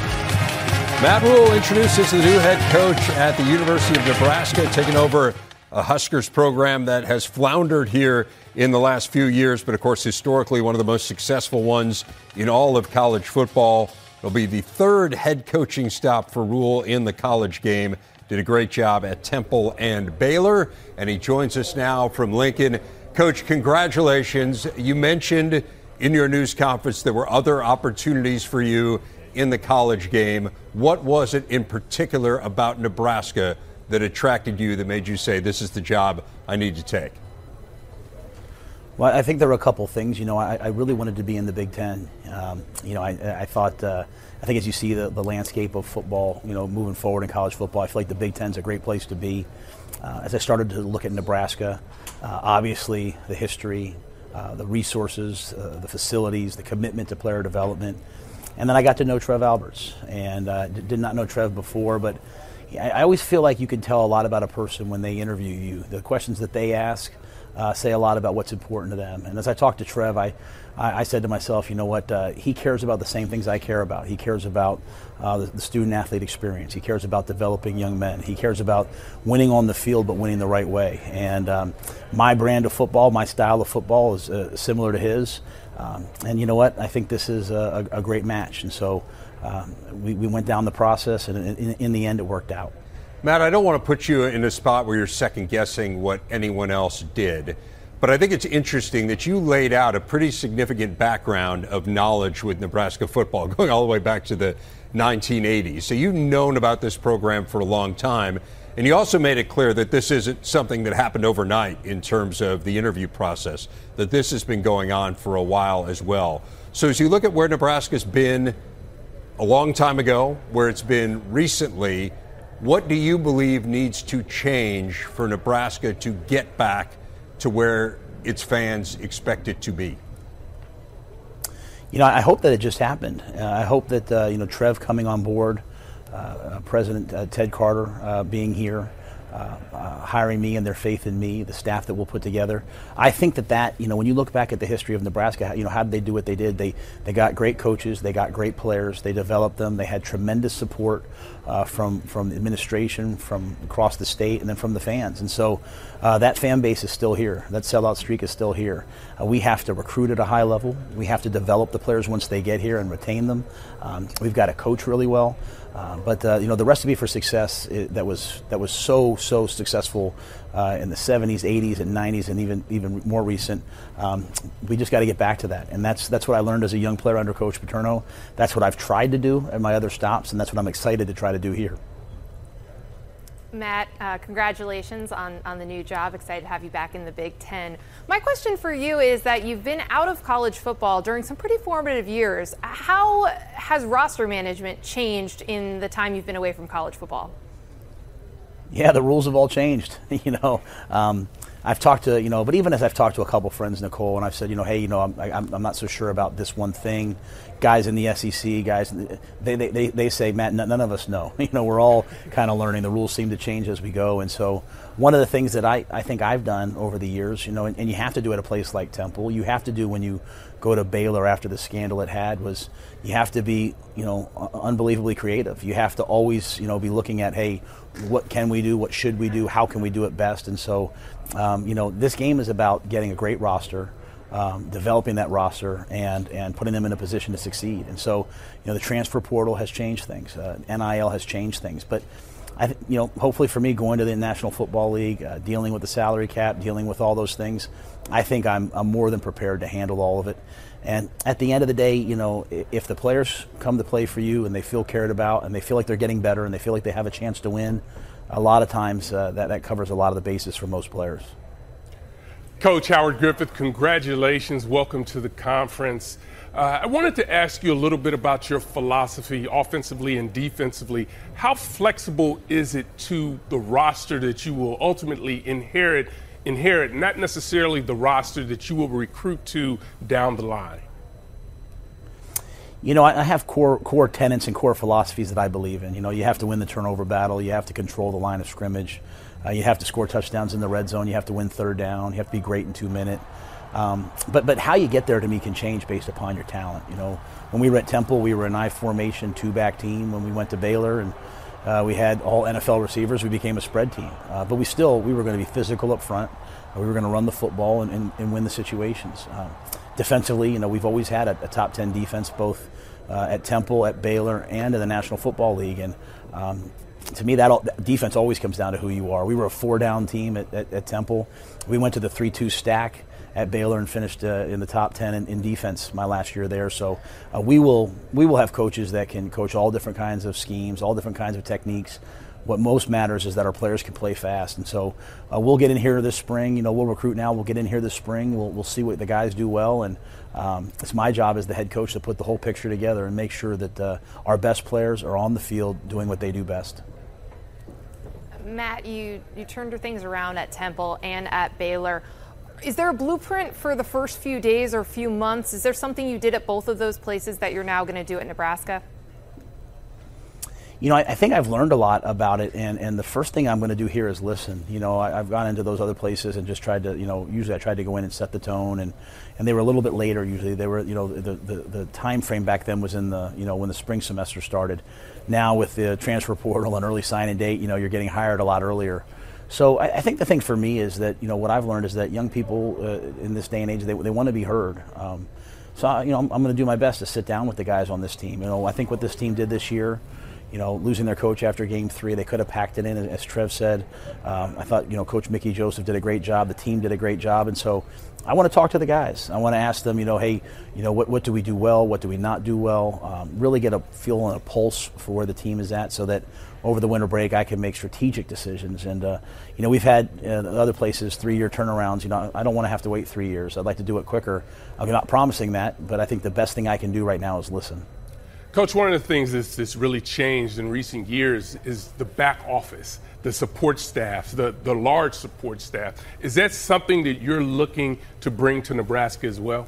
Matt Rhule introduces the new head coach at the University of Nebraska, taking over a Huskers program that has floundered here in the last few years, but of course, historically, one of the most successful ones in all of college football. It'll be the third head coaching stop for Rhule in the college game. Did a great job at Temple and Baylor, and he joins us now from Lincoln. Coach, congratulations. You mentioned in your news conference there were other opportunities for you in the college game. What was it in particular about Nebraska that attracted you that made you say, this is the job I need to take? Well, I think there were a couple things. You know, I, I really wanted to be in the Big Ten. Um, you know, I, I thought, uh, I think as you see the, the landscape of football, you know, moving forward in college football, I feel like the Big Ten's a great place to be. Uh, as I started to look at Nebraska, uh, obviously the history, uh, the resources, uh, the facilities, the commitment to player development. And then I got to know Trev Alberts, and uh, did not know Trev before, but I I always feel like you can tell a lot about a person when they interview you. The questions that they ask uh, say a lot about what's important to them. And as I talked to Trev, I, I, I said to myself, you know what? Uh, he cares about the same things I care about. He cares about uh, the, the student athlete experience. He cares about developing young men. He cares about winning on the field, but winning the right way. And um, my brand of football, my style of football is uh, similar to his. Um, and you know what? I think this is a, a, great match. And so um, we, we went down the process, and in, in the end, it worked out. Matt, I don't want to put you in a spot where you're second guessing what anyone else did, but I think it's interesting that you laid out a pretty significant background of knowledge with Nebraska football, going all the way back to the 1980s. So you've known about this program for a long time. And you also made it clear that this isn't something that happened overnight in terms of the interview process, that this has been going on for a while as well. So as you look at where Nebraska's been a long time ago, where it's been recently, what do you believe needs to change for Nebraska to get back to where its fans expect it to be? You know, I hope that it just happened. Uh, I hope that uh, you know Trev coming on board, President uh, Ted Carter uh, being here, hiring me and their faith in me, the staff that we'll put together. I think that that you know when you look back at the history of Nebraska, you know how did they do what they did? They they got great coaches, they got great players, they developed them, they had tremendous support uh, from from the administration, from across the state, and then from the fans. And so uh, that fan base is still here. That sellout streak is still here. Uh, we have to recruit at a high level. We have to develop the players once they get here and retain them. Um, we've got to coach really well. Uh, but uh, you know the recipe for success it, that was that was so so successful uh, in the 70s, 80s, and 90s, and even even more recent. Um, we just got to get back to that, and that's that's what I learned as a young player under Coach Paterno. That's what I've tried to do at my other stops, and that's what I'm excited to try to do here. Matt, uh, congratulations on, on the new job. Excited to have you back in the Big Ten. My question for you is that you've been out of college football during some pretty formative years. How has roster management changed in the time you've been away from college football? Yeah, the rules have all changed. you know, um, I've talked to you know, but even as I've talked to a couple friends, Nicole, and I've said, you know, hey, you know, I'm, I'm, I'm not so sure about this one thing. Guys in the SEC, guys, they, they, they, they say, Matt, none of us know. You know, we're all kind of learning. The rules seem to change as we go, and so one of the things that I, I think I've done over the years, you know, and, and you have to do at a place like Temple, you have to do when you go to Baylor after the scandal it had was you have to be, you know, unbelievably creative. You have to always, you know, be looking at, hey, what can we do? What should we do? How can we do it best? And so, um, you know, this game is about getting a great roster, um, developing that roster, and and putting them in a position to succeed. And so, you know, the transfer portal has changed things. Uh, NIL has changed things, but. I, you know, hopefully for me, going to the National Football League, uh, dealing with the salary cap, dealing with all those things, I think I'm, I'm more than prepared to handle all of it. And at the end of the day, you know, if the players come to play for you and they feel cared about and they feel like they're getting better and they feel like they have a chance to win, a lot of times uh, that, that covers a lot of the bases for most players. Coach Howard Griffith, congratulations. Welcome to the conference. Uh, I wanted to ask you a little bit about your philosophy, offensively and defensively. How flexible is it to the roster that you will ultimately inherit inherit, not necessarily the roster that you will recruit to down the line? You know, I have core core tenets and core philosophies that I believe in. You know, you have to win the turnover battle. You have to control the line of scrimmage. Uh, you have to score touchdowns in the red zone. You have to win third down. You have to be great in two minute. Um, but but how you get there to me can change based upon your talent. You know, when we were at Temple, we were an I formation two back team. When we went to Baylor and uh, we had all NFL receivers. We became a spread team, uh, but we still we were going to be physical up front. Uh, we were going to run the football and, and, and win the situations. Um, defensively, you know, we've always had a, a top ten defense, both uh, at Temple, at Baylor, and in the National Football League. And um, to me, that, all, that, defense always comes down to who you are. We were a four-down team at, at, at Temple. We went to the three-two stack at Baylor and finished uh, in the top 10 in, in, defense my last year there. So uh, we will we will have coaches that can coach all different kinds of schemes, all different kinds of techniques. What most matters is that our players can play fast, and so uh, we'll get in here this spring. You know, we'll recruit now. We'll get in here this spring. We'll, we'll see what the guys do well, and um, it's my job as the head coach to put the whole picture together and make sure that uh, our best players are on the field doing what they do best. Matt, you you turned things around at Temple and at Baylor. Is there a blueprint for the first few days or few months? Is there something you did at both of those places that you're now going to do at Nebraska? You know, I, I, think I've learned a lot about it, and, and the first thing I'm going to do here is listen. You know, I, have gone into those other places and just tried to, you know, usually I tried to go in and set the tone, and, and they were a little bit later. Usually, they were, you know, the, the, the time frame back then was in the, you know, when the spring semester started. Now with the transfer portal and early signing date, you know, you're getting hired a lot earlier. So I, I, think the thing for me is that you know what I've learned is that young people uh, in this day and age they, they want to be heard. Um, so you know I'm, I'm going to do my best to sit down with the guys on this team. You know I think what this team did this year, you know losing their coach after game three, they could have packed it in as Trev said. Um, I thought you know Coach Mickey Joseph did a great job. The team did a great job, and so I want to talk to the guys. I want to ask them, you know, hey, you know, what, what do we do well? What do we not do well? Um, really get a feel and a pulse for where the team is at so that over the winter break I can make strategic decisions. And, uh, you know, we've had uh, other places three year turnarounds. You know, I don't want to have to wait three years. I'd like to do it quicker. I'm not promising that, but I think the best thing I can do right now is listen. Coach, one of the things that's, that's really changed in recent years is the back office the support staff, the, the large support staff. Is that something that you're looking to bring to Nebraska as well?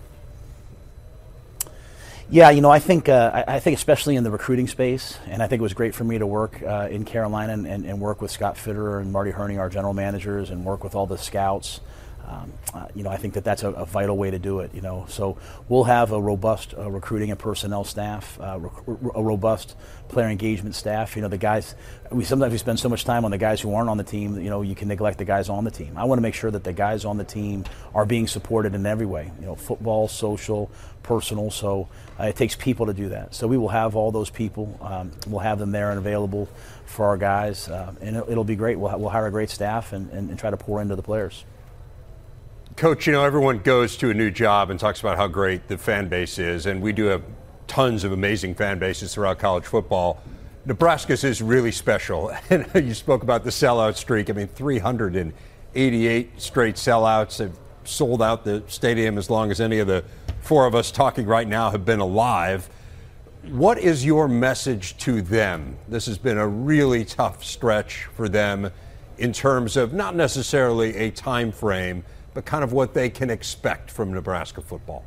Yeah, you know, I think uh, I, I, think especially in the recruiting space, and I think it was great for me to work uh, in Carolina and, and, and, work with Scott Fitterer and Marty Hurney, our general managers, and work with all the scouts. Um, uh, you know, I think that that's a, a, vital way to do it. You know, so we'll have a robust uh, recruiting and personnel staff, uh, rec- a robust player engagement staff. You know, the guys. We sometimes we spend so much time on the guys who aren't on the team. You know, you can neglect the guys on the team. I want to make sure that the guys on the team are being supported in every way. You know, football, social, personal. So uh, it takes people to do that. So we will have all those people. Um, we'll have them there and available for our guys, uh, and it, will be great. We'll, we'll hire a great staff and, and, and try to pour into the players. Coach, you know, everyone goes to a new job and talks about how great the fan base is, and we do have tons of amazing fan bases throughout college football. Nebraska's is really special. And you spoke about the sellout streak. I mean, 388 straight sellouts have sold out the stadium as long as any of the four of us talking right now have been alive. What is your message to them? This has been a really tough stretch for them in terms of not necessarily a time frame – but kind of what they can expect from Nebraska football.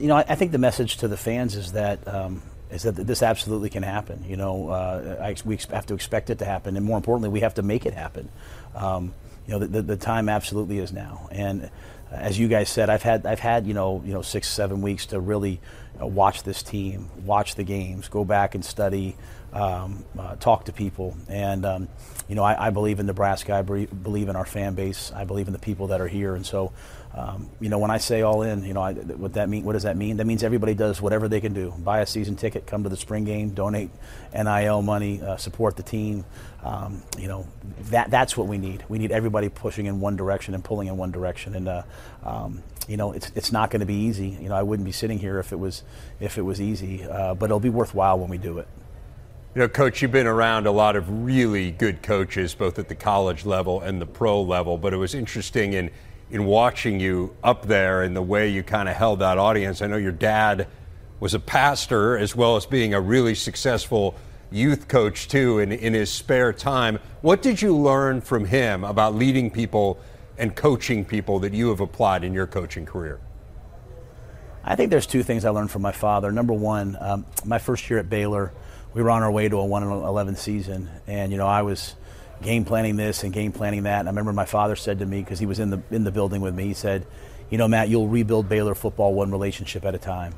You know, I, I think the message to the fans is that um, is that this absolutely can happen. You know, uh, I, we have to expect it to happen, and more importantly, we have to make it happen. Um, you know, the, the, the, time absolutely is now, and as you guys said, I've had I've had you know you know six seven weeks to really watch this team, watch the games, go back and study, um, uh, talk to people, and um, you know I, I, believe in Nebraska. I believe in our fan base. I believe in the people that are here, and so. Um, you know, when I say all in, you know, I, what that mean? What does that mean? That means everybody does whatever they can do: buy a season ticket, come to the spring game, donate NIL money, uh, support the team. Um, you know, that that's what we need. We need everybody pushing in one direction and pulling in one direction. And uh, um, you know, it's it's not going to be easy. You know, I wouldn't be sitting here if it was if it was easy, uh, but it'll be worthwhile when we do it. You know, Coach, you've been around a lot of really good coaches, both at the college level and the pro level. But it was interesting in in watching you up there and the way you kind of held that audience. I know your dad was a pastor as well as being a really successful youth coach too in, in his spare time. What did you learn from him about leading people and coaching people that you have applied in your coaching career? I think there's two things I learned from my father. Number one, um, my first year at Baylor, we were on our way to a 1 11 season, and you know I was game planning this and game planning that. And I remember my father said to me because he was in the in the building with me. He said, "You know, Matt, you'll rebuild Baylor football one relationship at a time."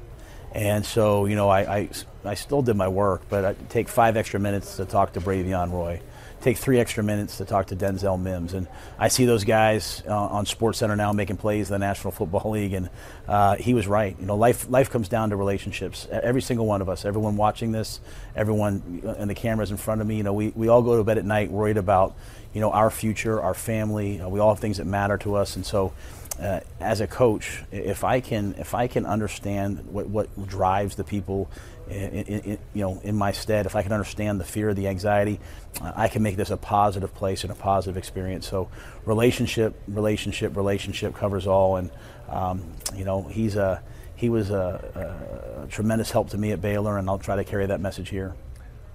And so, you know, I, I, I still did my work, but I take five extra minutes to talk to Bravvion Roy take three extra minutes to talk to Denzel Mims. And I see those guys uh, on Sports Center now making plays in the National Football League, and uh, he was right. You know, life life comes down to relationships. Every single one of us, everyone watching this, everyone and the cameras in front of me. You know, we, we all go to bed at night worried about you know our future, our family. Uh, we all have things that matter to us, and so. Uh, as a coach, if I can if I can understand what, what drives the people in, in, you know, in my stead, if I can understand the fear, the anxiety, uh, I can make this a positive place and a positive experience. So, relationship, relationship, relationship covers all. And um, you know, he's a he was a, a, tremendous help to me at Baylor, and I'll try to carry that message here.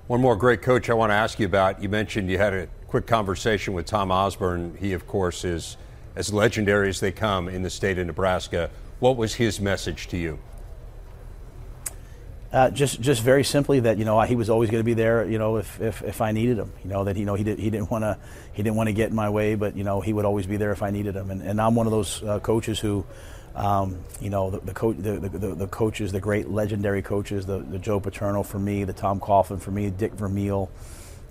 One more great coach I want to ask you about. You mentioned you had a quick conversation with Tom Osborne. He, of course, is as legendary as they come in the state of Nebraska. What was his message to you? Uh, just, just very simply that you know he was always going to be there. You know, if, if, if I needed him, you know that you know he did he didn't want to he didn't want to get in my way, but you know he would always be there if I needed him. And, and I'm one of those uh, coaches who, um, you know, the the, co- the, the, the, coaches, the great legendary coaches, the, the Joe Paterno for me, the Tom Coughlin for me, Dick Vermeil.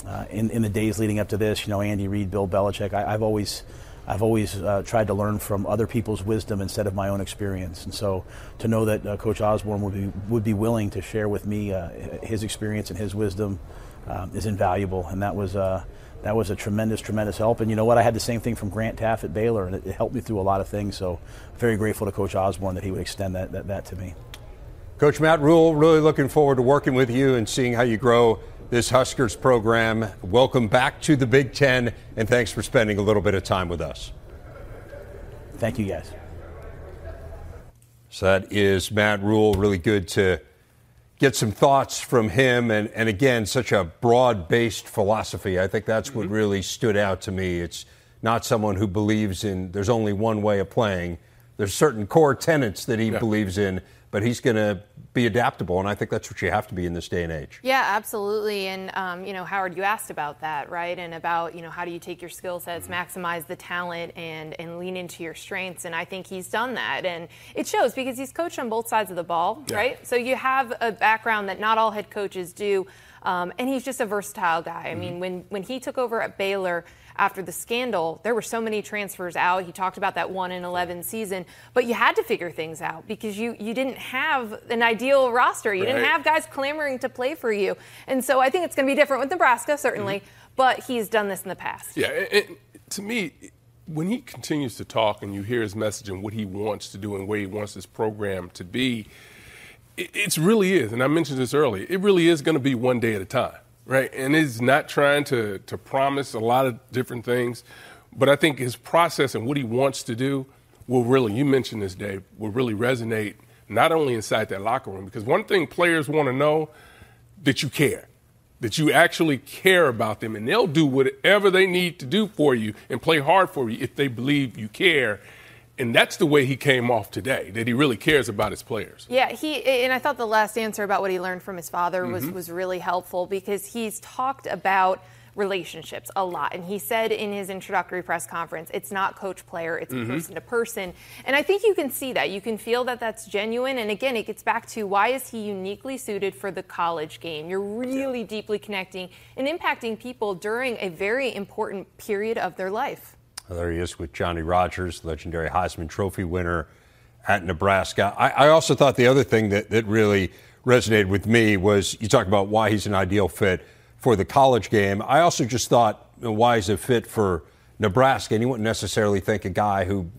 Uh, in in the days leading up to this, you know, Andy Reid, Bill Belichick. I, I've always I've always uh, tried to learn from other people's wisdom instead of my own experience. And so to know that uh, Coach Osborne would be, would be willing to share with me uh, his experience and his wisdom um, is invaluable. And that was, uh, that was a tremendous, tremendous help. And you know what? I had the same thing from Grant Teaff at Baylor, and it, it helped me through a lot of things. So very grateful to Coach Osborne that he would extend that, that, that to me. Coach Matt Rhule, really looking forward to working with you and seeing how you grow this Huskers program. Welcome back to the Big Ten, and thanks for spending a little bit of time with us. Thank you, guys. So that is Matt Rhule. Really good to get some thoughts from him. And, and again, such a broad based philosophy. I think that's mm-hmm. what really stood out to me. It's not someone who believes in there's only one way of playing. There's certain core tenets that he yeah. believes in, but he's going to be adaptable, and I think that's what you have to be in this day and age. Yeah, absolutely. And um, you know, Howard, you asked about that, right? And about you know how do you take your skill sets, Mm-hmm. maximize the talent, and and lean into your strengths. And I think he's done that, and it shows because he's coached on both sides of the ball, Yeah. right? So you have a background that not all head coaches do, um, and he's just a versatile guy. I Mm-hmm. mean, when when he took over at Baylor after the scandal, there were so many transfers out. He talked about that one in eleven season, but you had to figure things out because you you didn't have an ideal roster. You didn't have guys clamoring to play for you, and so I think it's going to be different with Nebraska, certainly. Mm-hmm. But he's done this in the past. Yeah, and, and to me, when he continues to talk and you hear his message and what he wants to do and where he wants his program to be, it it's really is, and I mentioned this earlier, it really is going to be one day at a time, right? And it's not trying to, to promise a lot of different things, but I think his process and what he wants to do will really, you mentioned this, Dave, will really resonate not only inside that locker room, because one thing players want to know that you care, that you actually care about them, and they'll do whatever they need to do for you and play hard for you if they believe you care. And that's the way he came off today, that he really cares about his players. Yeah, he and I thought the last answer about what he learned from his father was Mhm. was really helpful because he's talked about relationships a lot. And he said in his introductory press conference it's not coach player it's Mhm. person to person. And i think you can see that. You can feel that that's genuine. And again it gets back to why is he uniquely suited for the college game? You're really deeply connecting and impacting people during a very important period of their life There he is with Johnny Rodgers, legendary Heisman Trophy winner at Nebraska. I, I also thought the other thing that, that really resonated with me was you talk about why he's an ideal fit for the college game. I also just thought you know, why is a fit for Nebraska, and you wouldn't necessarily think a guy who